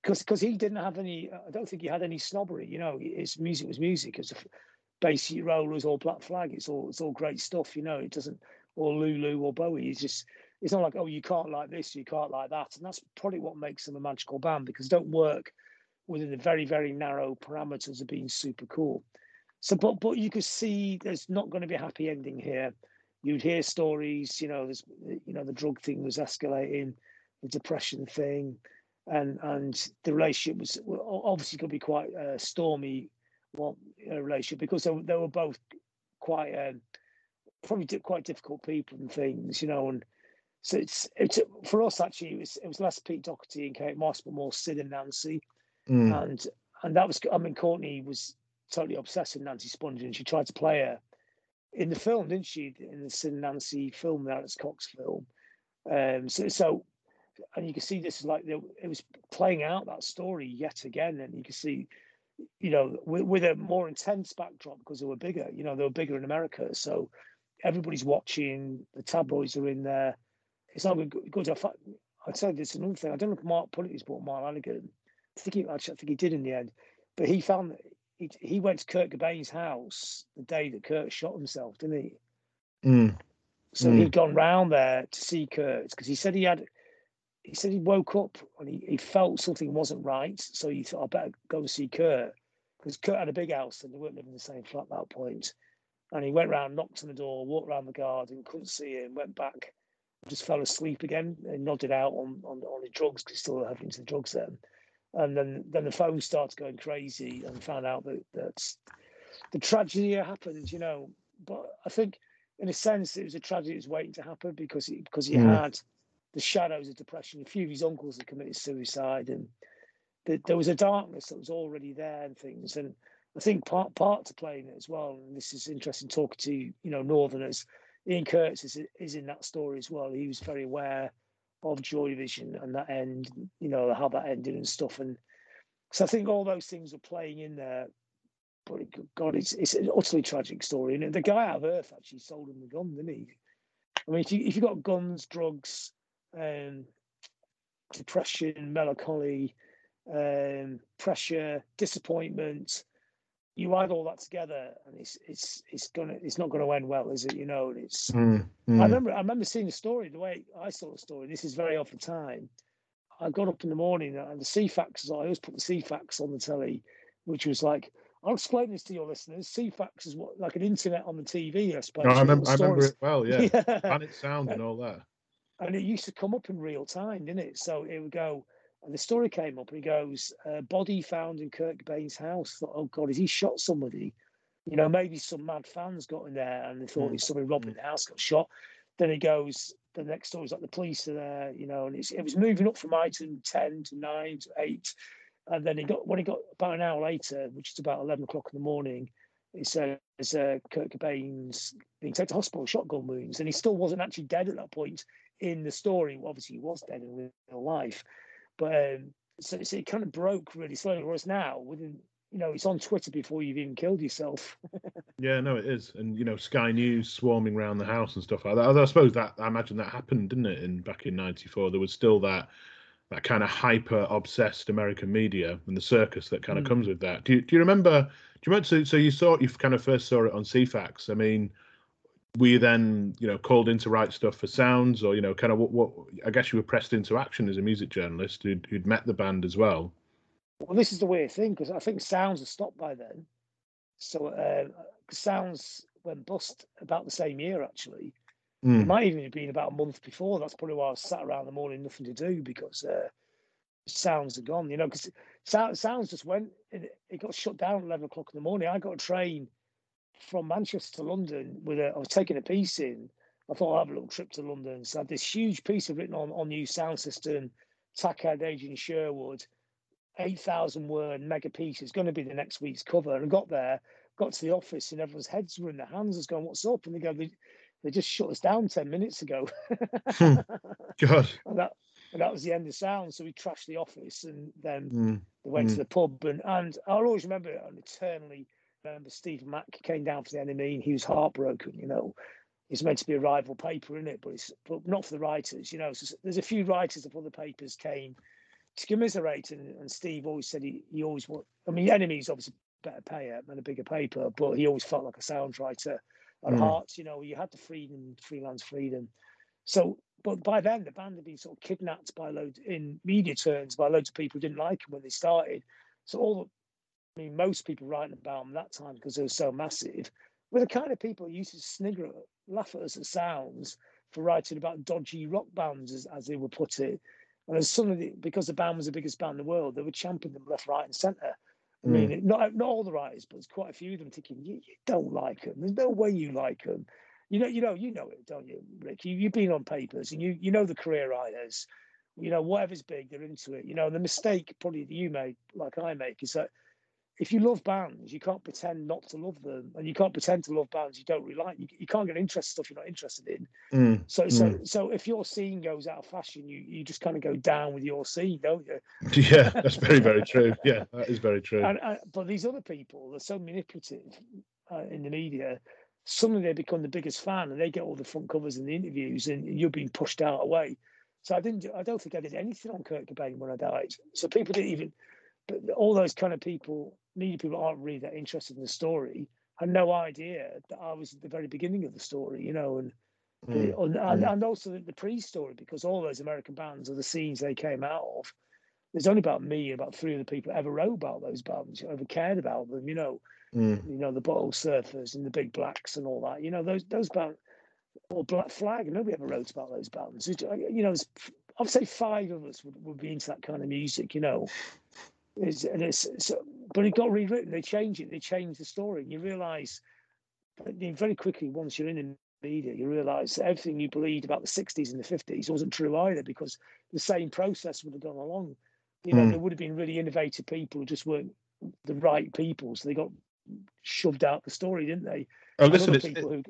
Because because he didn't have any, I don't think he had any snobbery. You know, his music was music. As Bay Rollers or Black Flag, it's all it's all great stuff. You know, it doesn't or Lulu or Bowie. It's just it's not like oh you can't like this, you can't like that, and that's probably what makes them a magical band because they don't work within the very very narrow parameters of being super cool. So, but but you could see there's not going to be a happy ending here. You'd hear stories, you know, there's you know the drug thing was escalating, the depression thing, and and the relationship was obviously going to be quite a stormy well relationship because they, they were both quite um, probably quite difficult people and things, you know, and so it's it's for us actually it was it was less Pete Doherty and Kate Moss, but more Sid and Nancy, mm. and and that was I mean Courtney was totally obsessed with Nancy Spungen, and she tried to play her in the film, didn't she? In the Sin Nancy film, the Alex Cox film. Um, so, so, and you can see this is like it was playing out that story yet again, and you can see, you know, with, with a more intense backdrop because they were bigger. You know, they were bigger in America, so everybody's watching. The tabloids are in there. It's not good. I'd say this another thing. I don't know if Mark put it. He's bought Mark Lanegan. I think he actually, I think he did in the end. But he found he, he went to Kurt Cobain's house the day that Kurt shot himself, didn't he? Mm. So mm. he'd gone round there to see Kurt because he said he had. He said he woke up and he, he felt something wasn't right, so he thought I better go and see Kurt because Kurt had a big house and they weren't living in the same flat at that point. And he went round, knocked on the door, walked around the garden, couldn't see him, went back, just fell asleep again and nodded out on on, on the drugs because he still having to the drugs then and then then the phone starts going crazy and found out that that's the tragedy happened you know. But i think in a sense it was a tragedy that was waiting to happen because he because he mm. had the shadows of depression. A few of his uncles had committed suicide and the, there was a darkness that was already there and things. And i think part part to playing it as well and this is interesting talking to you know northerners. Ian curtis is, is in that story as well. He was very aware of Joy Division and that end, you know, how that ended and stuff. And so I think all those things are playing in there. But God, it's it's an utterly tragic story. And the guy out of Earth actually sold him the gun, didn't he? I mean, if you if you got guns, drugs, um, depression, melancholy, um, pressure, disappointment, you add all that together and it's it's it's gonna it's not gonna end well is it you know and it's mm, mm. i remember i remember seeing the story the way i saw the story this is very off the time i got up in the morning and the Ceefax i always put the Ceefax on the telly which was like I'll explain this to your listeners. Ceefax is what like an internet on the TV, I suppose. No, I remember, I remember it well. Yeah, yeah. Planet Sound and all that. and it used to come up in real time, didn't it? So it would go, and the story came up, and he goes, uh, "Body found in Kurt Cobain's house." Thought, oh God, has he shot somebody? You know, maybe some mad fans got in there and they thought Mm. it's somebody robbed in the house, got shot. Then he goes, the next story is like the police are there, you know, and it's, it was moving up from item ten to nine to eight, and then he got when he got about an hour later, which is about eleven o'clock in the morning. It says uh, Kurt Cobain's being taken to hospital, shotgun wounds, and he still wasn't actually dead at that point in the story. Obviously, he was dead in real life, but um, so, so it kind of broke really slowly. Whereas now, within you know, it's on Twitter before you've even killed yourself. Yeah, no, it is, and you know, Sky News swarming around the house and stuff like that. I suppose that I imagine that happened, didn't it? In back in '94, there was still that that kind of hyper obsessed American media and the circus that kind of Mm. comes with that. Do you, do you remember? Do you remember? So, so you saw you kind of first saw it on Ceefax. I mean, were you then you know called in to write stuff for Sounds, or you know, kind of what? what I guess you were pressed into action as a music journalist who'd, who'd met the band as well. Well, this is the weird thing because I think Sounds have stopped by then. So uh, Sounds went bust about the same year, actually. It Mm. might even have been about a month before. That's probably why I was sat around in the morning, nothing to do because uh, Sounds are gone. You know, because Sounds, just went. It, it got shut down at eleven o'clock in the morning. I got a train from Manchester to London with a. I was taking a piece in. I thought I'd have a little trip to London. So I had this huge piece of written on On-U Sound System, Tackhead Adrian Sherwood, eight thousand word mega piece. It's going to be the next week's cover. And I got there, got to the office, and everyone's heads were in their hands. I was going, "What's up?" And they go, "They, they just shut us down ten minutes ago." Hmm. God. and that and that was the end of sound. So we trashed the office, and then Mm. they went to Mm. the pub. And and I'll always remember it and eternally remember Steve Lamacq came down for the NME, and he was heartbroken. You know, it's meant to be a rival paper, isn't it? But it's but not for the writers. You know, so there's a few writers of other papers came to commiserate, and, and Steve always said he, he always want. I mean, NME's obviously better payer and a bigger paper, but he always felt like a sound writer at Mm. heart. You know, you had the freedom, freelance freedom. So, but by then the band had been sort of kidnapped by loads in media terms by loads of people who didn't like them when they started. So all the, I mean, most people writing about them that time because they were so massive were the kind of people who used to snigger, at- laugh at us at sounds for writing about dodgy rock bands, as, as they would put it. And then suddenly, because the band was the biggest band in the world, they were championing them left, right, and centre. I mean, it- not not all the writers, but there's quite a few of them thinking you, you don't like them. There's no way you like them. You know, you know, you know it, don't you, Rick? You, you've been on papers, and you you know the career writers. You know, whatever's big, they're into it. You know, the mistake probably that you make, like I make, is that if you love bands, you can't pretend not to love them, and you can't pretend to love bands you don't really like. You, you can't get interested in stuff you're not interested in. Mm. So, so, so if your scene goes out of fashion, you you just kind of go down with your scene, don't you? Yeah, that's very, very true. Yeah, that is very true. And, and but these other people, they're so manipulative uh, in the media. Suddenly they become the biggest fan, and they get all the front covers and the interviews, and you're being pushed out away. So I didn't. I don't think I did anything on Kurt Cobain when I died. So people didn't even. But all those kind of people, media people, aren't really that interested in the story. Had no idea that I was at the very beginning of the story, you know, and Mm. and, and, mm. and also the, pre-story because all those American bands are the scenes they came out of. There's only about me and about three of the people ever wrote about those bands, ever cared about them. You know, Mm. you know the Butthole Surfers and the Big Blacks and all that. You know those those bands or Black Flag. Nobody ever wrote about those bands. You know, I'd say five of us would, would be into that kind of music. You know, it's, and it's, so, but it got rewritten. They changed it. They changed the story. And you realise very quickly once you're in the media, you realise that everything you believed about the 60s and the 50s wasn't true either because the same process would have gone along. You know, Mm. there would have been really innovative people who just weren't the right people, so they got shoved out the story, didn't they? Oh, And listen, it's, people who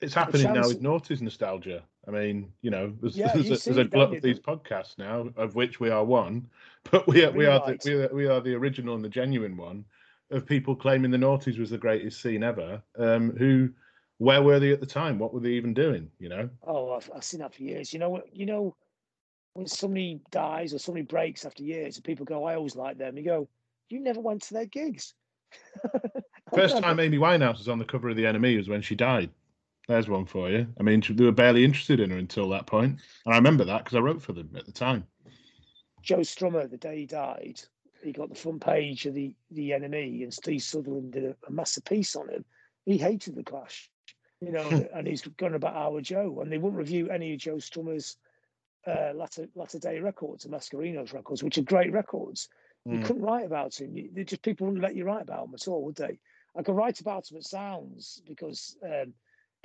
it's happening now with Noughties nostalgia. I mean, you know, there's, Yeah, there's, you a, see there's a glut of these podcasts now, of which we are one. But we are we are the, we are, we are the original and the genuine one of people claiming the Noughties was the greatest scene ever. Um, who, where were they at the time? What were they even doing? You know? Oh, I've, I've seen that for years. You know? You know when somebody dies or somebody breaks after years, and people go, "I always like them." You go, "You never went to their gigs." First time Amy Winehouse was on the cover of the NME was when she died. There's one for you. I mean, they were barely interested in her until that point, and I remember that because I wrote for them at the time. Joe Strummer, the day he died, he got the front page of the the NME, and Steve Sutherland did a, a massive piece on him. He hated the Clash, you know, and he's gone about our Joe, and they wouldn't review any of Joe Strummer's uh, latter latter day records and Mescaleros' records, which are great records. Mm. You couldn't write about him. You, just people wouldn't let you write about him at all, would they? I could write about him at Sounds because, um,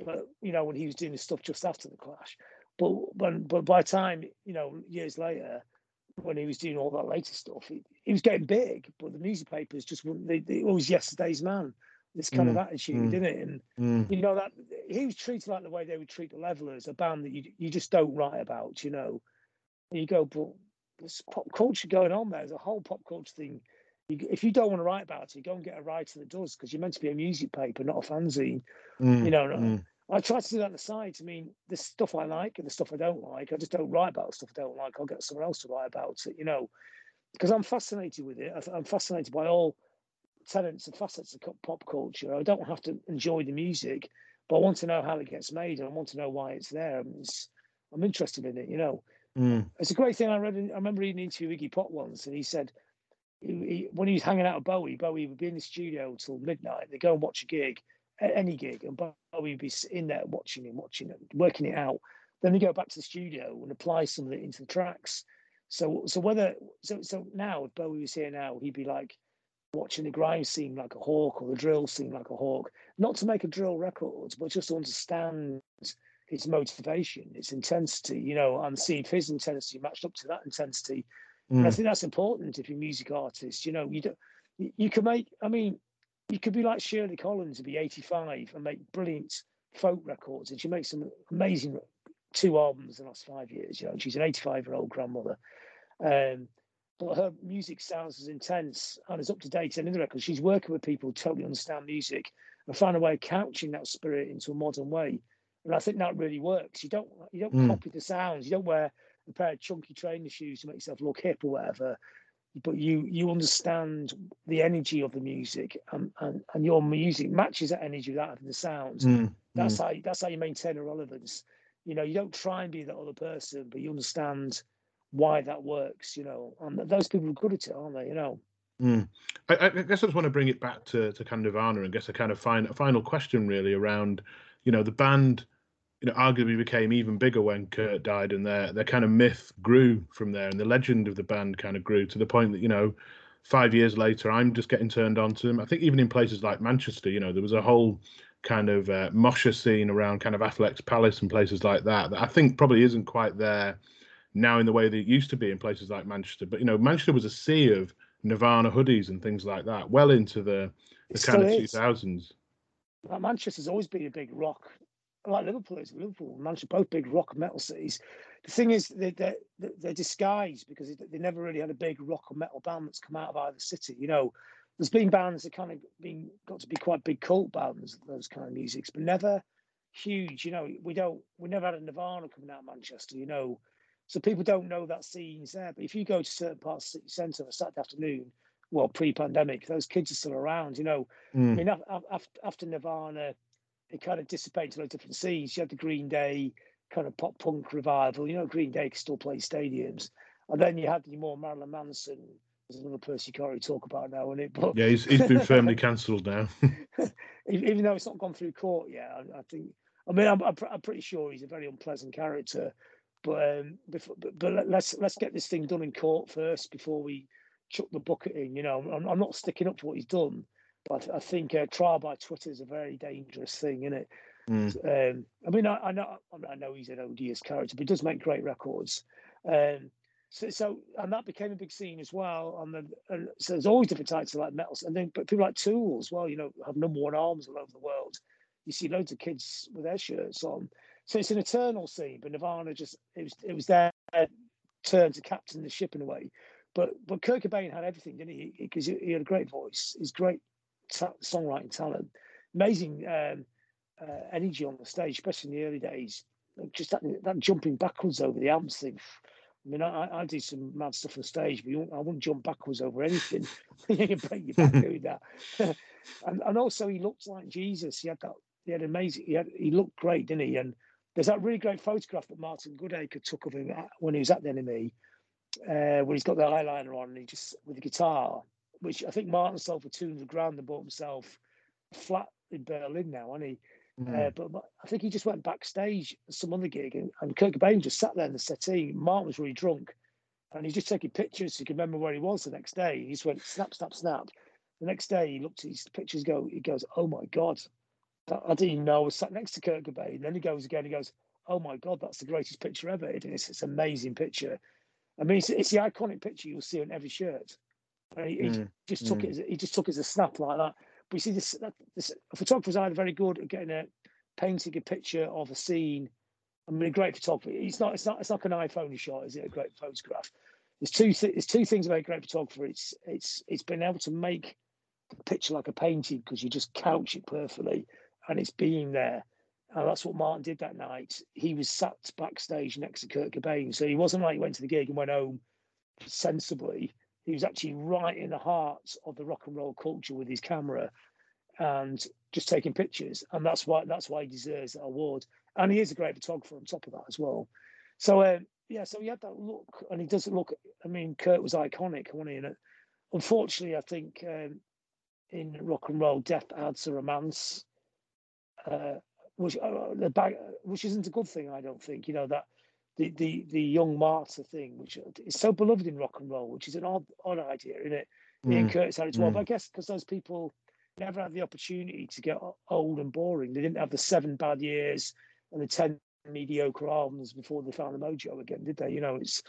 but you know, when he was doing his stuff just after the Clash. But but but by time you know years later, when he was doing all that later stuff, he, he was getting big. But the newspapers just wouldn't. They, they always yesterday's man. This kind mm. of attitude, mm. didn't it? And mm. you know that he was treated like the way they would treat the Levellers, a band that you you just don't write about. You know, and you go, but there's pop culture going on there. There's a whole pop culture thing. You, if you don't want to write about it, go and get a writer that does, because you're meant to be a music paper, not a fanzine. Mm, you know, mm. I try to do that on the side. I mean, the stuff I like and the stuff I don't like, I just don't write about the stuff I don't like. I'll get someone else to write about it, you know, because I'm fascinated with it. I'm fascinated by all tenets and facets of pop culture. I don't have to enjoy the music, but I want to know how it gets made and I want to know why it's there. It's, I'm interested in it, you know. Mm. It's a great thing. I read. I remember reading an interview with Iggy Pop once, and he said he, he, when he was hanging out with Bowie, Bowie would be in the studio till midnight. They'd go and watch a gig, any gig, and Bowie would be in there watching him, watching it, working it out. Then they go back to the studio and apply some of it into the tracks. So, so whether so so now if Bowie was here now, he'd be like watching the grind scene like a hawk or the drill scene like a hawk. Not to make a drill record, but just to understand its motivation, its intensity, you know, and see if his intensity matched up to that intensity. Mm. I think that's important if you're a music artist. You know, you do, you can make. I mean, you could be like Shirley Collins and be 85 and make brilliant folk records, and she makes some amazing two albums in the last five years. You know, she's an 85 year old grandmother. Um, but her music sounds as intense and as up to date as any other record. She's working with people who totally understand music and find a way of couching that spirit into a modern way and I think that really works. You don't you don't mm. copy the sounds. You don't wear a pair of chunky trainer shoes to make yourself look hip or whatever. But you you understand the energy of the music, and and, and your music matches that energy without having the sounds. Mm. That's mm. how that's how you maintain a relevance. You know, you don't try and be that other person, but you understand why that works. You know, and those people are good at it, aren't they? You know. Mm. I, I, guess I just want to bring it back to, to kind of Nirvana and guess a kind of fine, a final question really around, you know, the band you know, arguably became even bigger when Kurt died, and their their kind of myth grew from there, and the legend of the band kind of grew to the point that you know, five years later, I'm just getting turned on to them. I think even in places like Manchester, you know, there was a whole kind of uh, mosher scene around kind of Affleck's Palace and places like that that I think probably isn't quite there now in the way that it used to be in places like Manchester. But you know, Manchester was a sea of Nirvana hoodies and things like that, well into the the kind of two thousands. Manchester's always been a big rock like Liverpool is. Liverpool, Manchester, both big rock metal cities. The thing is, they're, they're, they're disguised because they never really had a big rock or metal band that's come out of either city. You know, there's been bands that kind of been got to be quite big cult bands, those kind of musics, but never huge. You know, we don't, we never had a Nirvana coming out of Manchester. You know, so people don't know that scene's there. But if you go to certain parts of the city centre on a Saturday afternoon, well, pre-pandemic, those kids are still around. You know, mm. I mean, after, after Nirvana it kind of dissipates to different scenes. You had the Green Day kind of pop punk revival. You know, Green Day can still play stadiums. And then you had the more Marilyn Manson. There's another person you can't really talk about now, isn't it? But yeah, he's, he's been firmly cancelled now. even though it's not gone through court yet, I, I think. I mean, I'm, I'm, I'm, pretty sure he's a very unpleasant character. But um, before, but, but let's let's get this thing done in court first before we chuck the bucket in. You know, I'm, I'm not sticking up for what he's done, but I think uh, trial by Twitter is a very dangerous thing, isn't it? Mm. Um, I mean, I, I, know I know he's an odious character, but he does make great records. Um, so, so, and that became a big scene as well. And then, and so there's always different types of like metals, and then but people like Tool as well. You know, have number one arms all over the world. You see loads of kids with their shirts on. So it's an eternal scene. But Nirvana just it was it was their turn to captain the ship in a way. But but Kurt Cobain had everything, didn't he? Because he, he had a great voice. He's great songwriting talent, amazing um, uh, energy on the stage, especially in the early days. Just that, that jumping backwards over the amps thing. I mean, I, I do some mad stuff on stage, but I wouldn't jump backwards over anything. you break your back doing that. and, and also, he looked like Jesus. He had that. He had amazing. He had. He looked great, didn't he? And there's that really great photograph that Martin Goodacre took of him when he was at the NME, uh, where he's got the eyeliner on and he just with the guitar, which I think Martin sold for 200 grand and bought himself flat in Berlin now, and he. Mm. Uh, but I think he just went backstage some other gig, and, and Kurt Cobain just sat there in the settee. Martin was really drunk, and he's just taking pictures so he can remember where he was the next day. He just went snap, snap, snap. The next day, he looked at his pictures. Go, he goes, "Oh my god, I didn't even know I was sat next to Kurt Cobain." And then he goes again. He goes, "Oh my god, that's the greatest picture ever." It is. It's an amazing picture. I mean, it's, it's the iconic picture you'll see on every shirt. And he, mm. he just took mm. it. As, he just took it as a snap like that. But you see, this, that, this photographer's either very good at getting a painting a picture of a scene. I mean, a great photographer. It's not. It's not. It's not an iPhone shot, is it? A great photograph. There's two. Th- there's two things about a great photographer. It's it's it's been able to make a picture like a painting because you just couch it perfectly, and it's being there. And that's what Martin did that night. He was sat backstage next to Kurt Cobain. So he wasn't like he went to the gig and went home sensibly. He was actually right in the heart of the rock and roll culture with his camera and just taking pictures. And that's why that's why he deserves that award. And he is a great photographer on top of that as well. So um, yeah, so he had that look, and he doesn't look. I mean, Kurt was iconic, wasn't he? And unfortunately, I think um, in rock and roll, death adds a romance. Uh, which uh, the back, which isn't a good thing, I don't think. You know that the the the young martyr thing, which is so beloved in rock and roll, which is an odd odd idea, isn't it? Mm. Ian Curtis had it as well, mm. but I guess because those people never had the opportunity to get old and boring. They didn't have the seven bad years and the ten mediocre albums before they found the mojo again, did they? You know, it's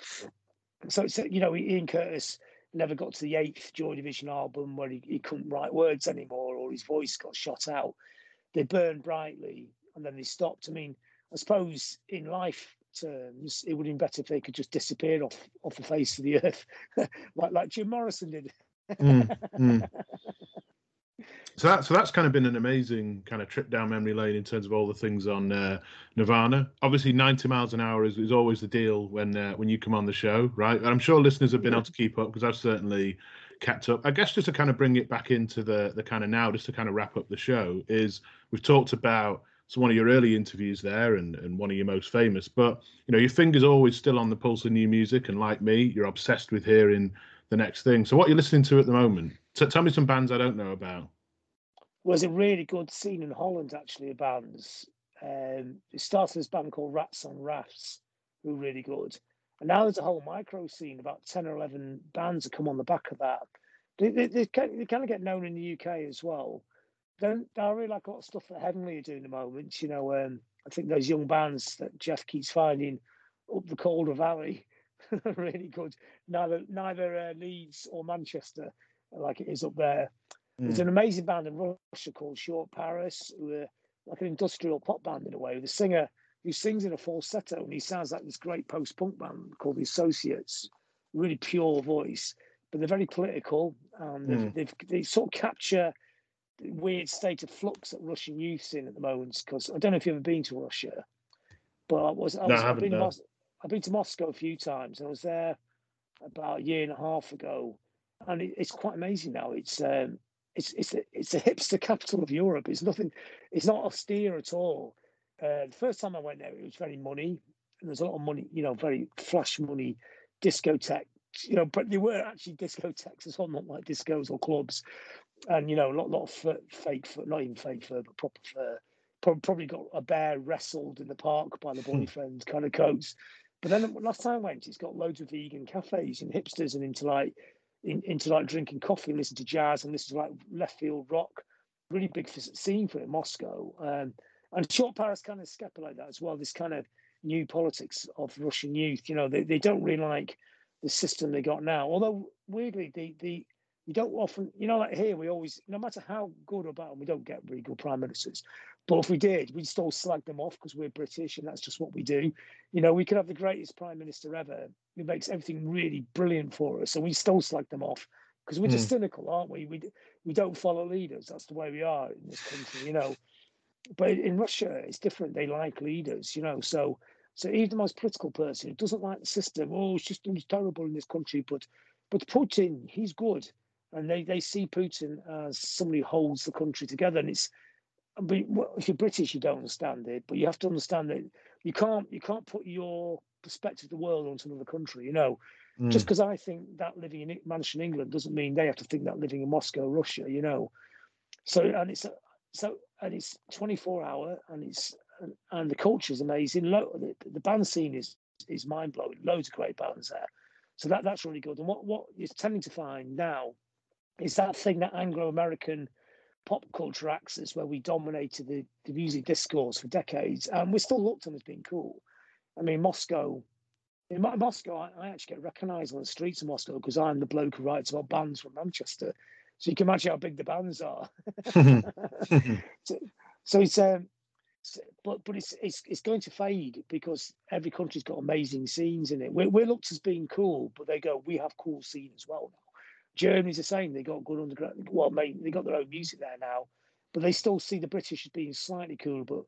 so it's you know Ian Curtis never got to the eighth Joy Division album where he, he couldn't write words anymore or his voice got shot out. They burned brightly and then they stopped. I mean, I suppose in life terms, it would have been better if they could just disappear off off the face of the earth, like like Jim Morrison did. mm, mm. So that so that's kind of been an amazing kind of trip down memory lane in terms of all the things on uh, Nirvana. Obviously, ninety miles an hour is, is always the deal when uh, when you come on the show, right? And I'm sure listeners have been yeah. able to keep up because I've certainly kept up. I guess just to kind of bring it back into the the kind of now, just to kind of wrap up the show, is we've talked about it's one of your early interviews there and, and one of your most famous. But you know, your finger's always still on the pulse of new music, and like me, you're obsessed with hearing the next thing. So, what are you listening to at the moment? T- tell me some bands I don't know about. There's a really good scene in Holland actually of bands. Um, it started this band called Rats on Rafts, who are really good. And now there's a whole micro scene, about 10 or 11 bands that come on the back of that. They, they, they, they kind of get known in the UK as well don't I really like a lot of stuff that Heavenly are doing at the moment. You know, um, I think those young bands that Jeff keeps finding up the Calder Valley are really good. Neither neither uh, Leeds or Manchester like it is up there. Mm. There's an amazing band in Russia called Short Paris, who are like an industrial pop band in a way. The singer who sings in a falsetto and he sounds like this great post-punk band called the Associates. Really pure voice, but they're very political and mm. they've, they've, they sort of capture weird state of flux that Russian youth's in at the moment. Because I don't know if you've ever been to Russia, but I was. I was no, I have been, Mos- I've been to Moscow a few times. I was there about a year and a half ago, and it, it's quite amazing now. It's um, it's it's a, it's a hipster capital of Europe. It's nothing. It's not austere at all. Uh, the first time I went there, it was very money. And there's a lot of money, you know, very flash money, discotheque you know, but they were actually discotheques as well, not like discos or clubs and you know a lot, lot of fur, fake fur, not even fake fur, but proper fur. Probably got a bear wrestled in the park by the hmm. boyfriend kind of coats. But then last time I went, it's got loads of vegan cafes and hipsters and into like in, into like drinking coffee, listen to jazz and listen to like left field rock. Really big scene for it in Moscow. Um, and short Paris kind of scapulate that as well. This kind of new politics of Russian youth. You know, they, they don't really like the system they got now. Although weirdly, the the you don't often, you know, like here we always, no matter how good or bad, we don't get really good prime ministers. But if we did, we'd still slag them off because we're British and that's just what we do. You know, we could have the greatest prime minister ever who makes everything really brilliant for us, and we still slag them off because we're just mm. cynical, aren't we? We we don't follow leaders. That's the way we are in this country, you know. But in Russia, it's different. They like leaders, you know. So so even the most political person who doesn't like the system, oh, it's just terrible in this country. But but Putin, he's good and they, they see Putin as somebody who holds the country together. And it's, if you're British, you don't understand it, but you have to understand that you can't you can't put your perspective of the world onto another country. You know, Mm. Just because I think that living in Manchester, England, doesn't mean they have to think that living in Moscow, Russia. You know, so and it's so and it's 24 hour and it's and, and the culture is amazing. the, the band scene is is mind blowing. Loads of great bands there, so that that's really good. And what what you're tending to find now is that thing that Anglo American pop culture axis where we dominated the, the music discourse for decades, and we're still looked on as being cool. I mean, Moscow. In Moscow, I, I actually get recognised on the streets of Moscow because I'm the bloke who writes about bands from Manchester. So you can imagine how big the bands are. so, so, it's um, but but it's it's it's going to fade because every country's got amazing scenes in it. We're, we're looked as being cool, but they go, we have cool scene as well now. Germany's the same. They got good underground. Well, mate, they got their own music there now, but they still see the British as being slightly cool. But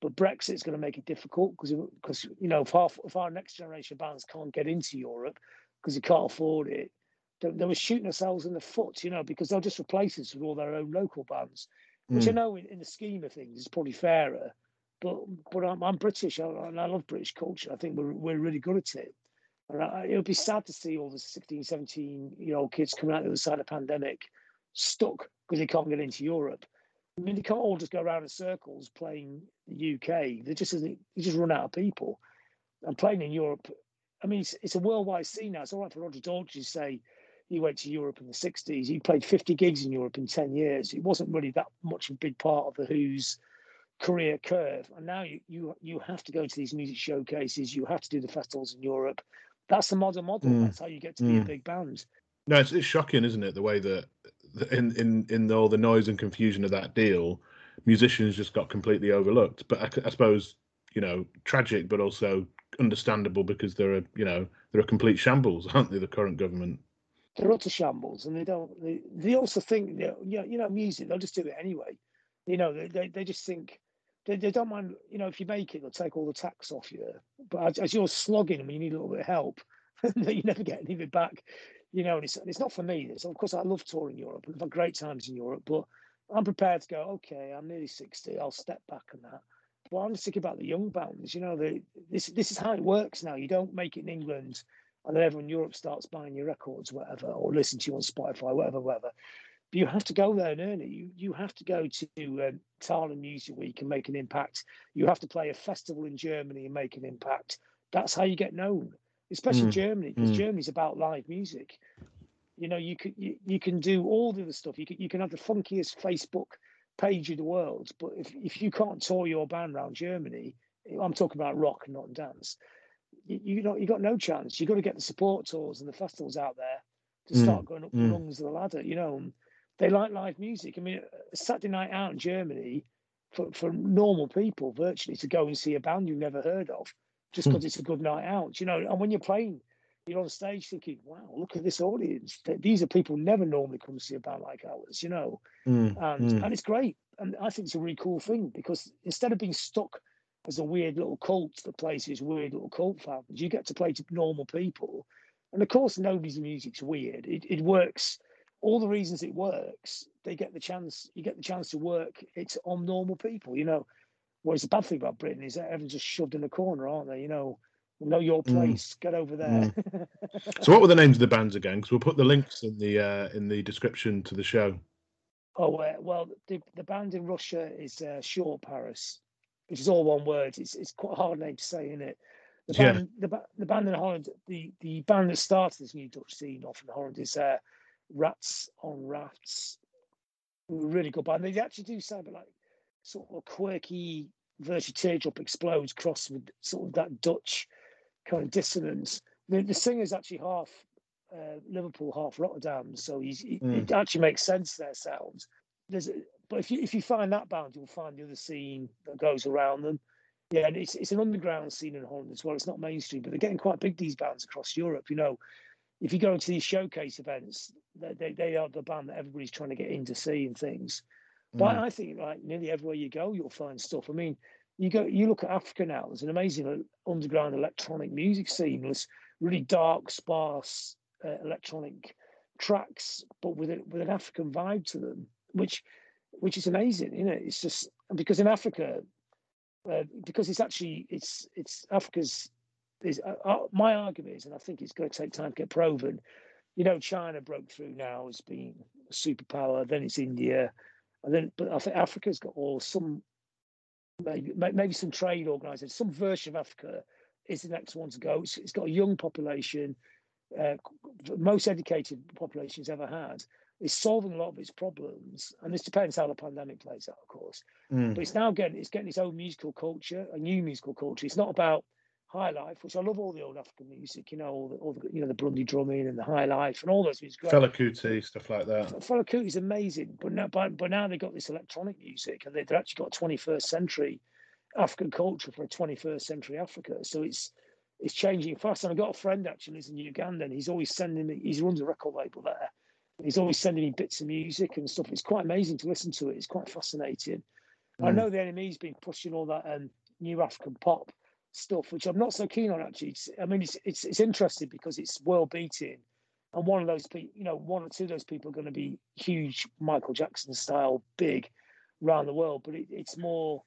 but Brexit's going to make it difficult because because you know if our if our next generation bands can't get into Europe because they can't afford it, they, they were shooting themselves in the foot. You know because they'll just replace us with all their own local bands, which mm. I know in, in, the scheme of things is probably fairer. But but I'm, I'm British and I love British culture. I think we're we're really good at it. And I, it would be sad to see all the 16, 17 year old kids coming out the other side of the pandemic stuck because they can't get into Europe. I mean, they can't all just go around in circles playing the UK. They just they just run out of people. And playing in Europe, I mean, it's, it's a worldwide scene now. It's all right for Roger Daltrey to say he went to Europe in the 60s. He played 50 gigs in Europe in 10 years. It wasn't really that much a big part of the Who's career curve. And now you you you have to go to these music showcases. You have to do the festivals in Europe. That's the modern model. Mm. That's how you get to be mm. a big band. No, it's, it's shocking, isn't it? The way that in in in all the noise and confusion of that deal, musicians just got completely overlooked. But I, I suppose you know tragic, but also understandable because they're a you know they're a complete shambles, aren't they? The current government. They're utter shambles, and they don't. They, they also think, you know, you know, music. They'll just do it anyway. You know, they they, they just think they, they don't mind, you know, if you make it, they'll take all the tax off you. But as, as you're slogging and you need a little bit of help, you never get any of it back. You know, and it's, it's not for me. It's, of course, I love touring Europe. I've had great times in Europe, but I'm prepared to go, okay, I'm nearly 60. I'll step back on that. But I'm thinking about the young bands. You know, the, this this is how it works now. You don't make it in England and then everyone in Europe starts buying your records, whatever, or listen to you on Spotify, whatever, whatever. But you have to go there and earn it. You you have to go to um, Tallinn Music Week and make an impact. You have to play a festival in Germany and make an impact. That's how you get known, especially mm. Germany, because mm. Germany's about live music. You know, you can you, you can do all the other stuff. You can you can have the funkiest Facebook page in the world, but if if you can't tour your band around Germany, I'm talking about rock not dance. You, you know you got no chance. You've got to get the support tours and the festivals out there to mm. start going up the mm. rungs of the ladder. You know they like live music. I mean, a Saturday night out in Germany for, for normal people virtually to go and see a band you've never heard of just because hmm. it's a good night out, you know. And when you're playing, you're on stage thinking, wow, look at this audience. These are people who never normally come to see a band like ours, you know. Mm. And mm. and it's great. And I think it's a really cool thing because instead of being stuck as a weird little cult that plays these weird little cult fans, you get to play to normal people. And of course, nobody's music's weird. It, it works all the reasons it works, they get the chance. You get the chance to work It's on normal people. You know, what is the bad thing about Britain is that everyone's just shoved in a corner, aren't they? You know, know your mm. place. Mm. Get over there. Mm. so, what were the names of the bands again? Because we'll put the links in the uh, in the description to the show. Oh uh, well, the the band in Russia is uh, Short Paris, which is all one word. It's it's quite a hard name to say, isn't it? The band, yeah. the, the band in Holland, the, the band that started this new Dutch scene off in Holland is uh, Rats on Rafts. Really good band. They actually do sound like sort of a quirky Virtue Teardrop Explodes crossed with sort of that Dutch kind of dissonance. The, the singer's actually half uh, Liverpool, half Rotterdam, so he's, he, mm. it actually makes sense their sounds. There's, a, but if you if you find that band, you'll find the other scene that goes around them. Yeah, and it's it's an underground scene in Holland as well. It's not mainstream, but they're getting quite big. These bands across Europe, you know, if you go into these showcase events, they, they are the band that everybody's trying to get in to see and things. But mm. I think like nearly everywhere you go, you'll find stuff. I mean, you go, you look at Africa now. There's an amazing underground electronic music scene. There's really dark, sparse uh, electronic tracks, but with a, with an African vibe to them, which which is amazing. You know, it's just because in Africa, uh, because it's actually it's it's Africa's there's uh, uh, my argument is, and I think it's going to take time to get proven. You know, China broke through now as being a superpower. Then it's India, and then but I think Africa's got all some maybe maybe some trade organisations, some version of Africa is the next one to go. it's, it's got a young population, uh, most educated population it's ever had. It's solving a lot of its problems, and this depends how the pandemic plays out, of course. Mm. But it's now getting it's getting its own musical culture, a new musical culture. It's not about high life, which I love all the old African music, you know, all the, all the you know the Burundi drumming and the high life and all those music. Fela Kuti, stuff like that. Fela Kuti is amazing, but now but, but now they've got this electronic music and they've actually got 21st century African culture for a 21st century Africa. So it's it's changing fast. And I've got a friend actually who's in Uganda and he's always sending me, he runs a record label there. He's always sending me bits of music and stuff. It's quite amazing to listen to it. It's quite fascinating. Mm. I know the NME's been pushing all that um, new African pop stuff, which I'm not so keen on actually. It's, I mean, it's, it's it's interesting because it's world beating, and one of those people, you know, one or two of those people are going to be huge Michael Jackson style, big, around the world. But it, it's more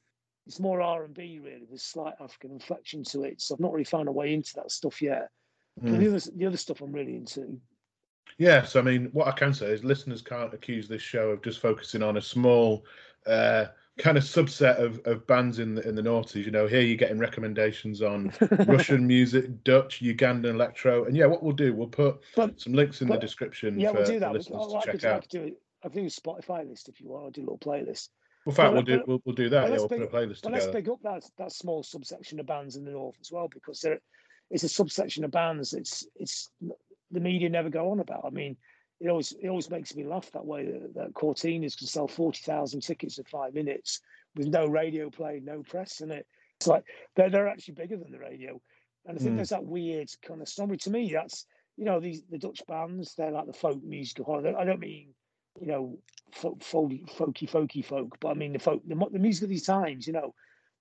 it's more R and B really with slight African inflection to it. So I've not really found a way into that stuff yet. Mm. the other the other stuff I'm really into. Yes, I mean what I can say is listeners can't accuse this show of just focusing on a small uh, kind of subset of, of bands in the in the noughties. You know, here you're getting recommendations on Russian music, Dutch, Ugandan electro, and yeah, what we'll do, we'll put but, some links in but, the description. Yeah, for, we'll do that. listeners to check out. I could do, I think a Spotify list if you want. I'll do a little playlist. Well, fact, we'll do we'll, we'll do that. Yeah, we'll put a playlist together. Let's pick up that that small subsection of bands in the north as well because there, it's a subsection of bands. It's it's the media never go on about. I mean, it always it always makes me laugh that way that, that Courteeners can sell forty thousand tickets in five minutes with no radio play, no press, and it, it's like they're they're actually bigger than the radio. And I think mm. there's that weird kind of story to me. That's you know these the Dutch bands. They're like the folk music. I don't mean you know, folk, folky, folky, folky folk. But I mean, the folk, the, the music of these times, you know,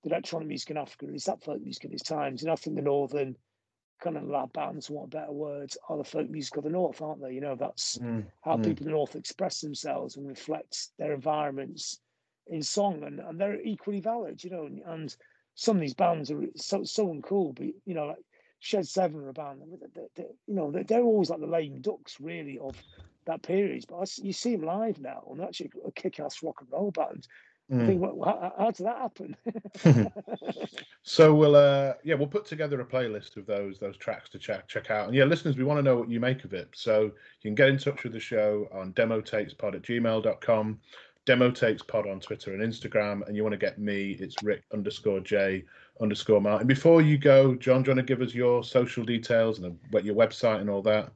the electronic music in Africa is that folk music of these times. and I think the northern kind of lab bands, want better words, are the folk music of the north, aren't they? You know, that's mm, how mm. people in the north express themselves and reflect their environments in song, and, and they're equally valid, you know. And, and some of these bands are so so uncool, but you know, like Shed Seven are a band, they're, they're, you know, they're, they're always like the lame ducks, really, of that period. But I, you see them live now, and actually a kick-ass rock and roll band. Mm. I think, well, how, how, did that happen? so we'll, uh, yeah, we'll put together a playlist of those those tracks to check check out. And yeah, listeners, we want to know what you make of it. So you can get in touch with the show on demotapespod at gmail.com, demotapespod on Twitter and Instagram. And you want to get me, it's Rick underscore J underscore Martin. Before you go, John, do you want to give us your social details and your website and all that?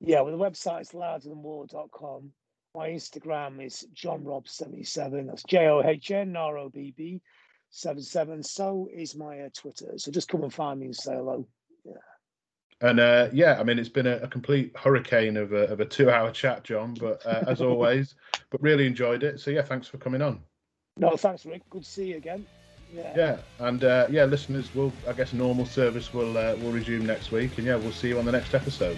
Yeah, well, the website's louderthanwar.com. My Instagram is johnrobb77. That's J O H N R O B B 77. So is my uh, Twitter. So just come and find me and say hello. Yeah. And uh, yeah, I mean, it's been a, a complete hurricane of a, of a two hour chat, John, but uh, as always, but really enjoyed it. So yeah, thanks for coming on. No, thanks, Rick. Good to see you again. Yeah. Yeah, and uh, yeah, listeners, will I guess normal service will uh, will resume next week, and yeah, we'll see you on the next episode.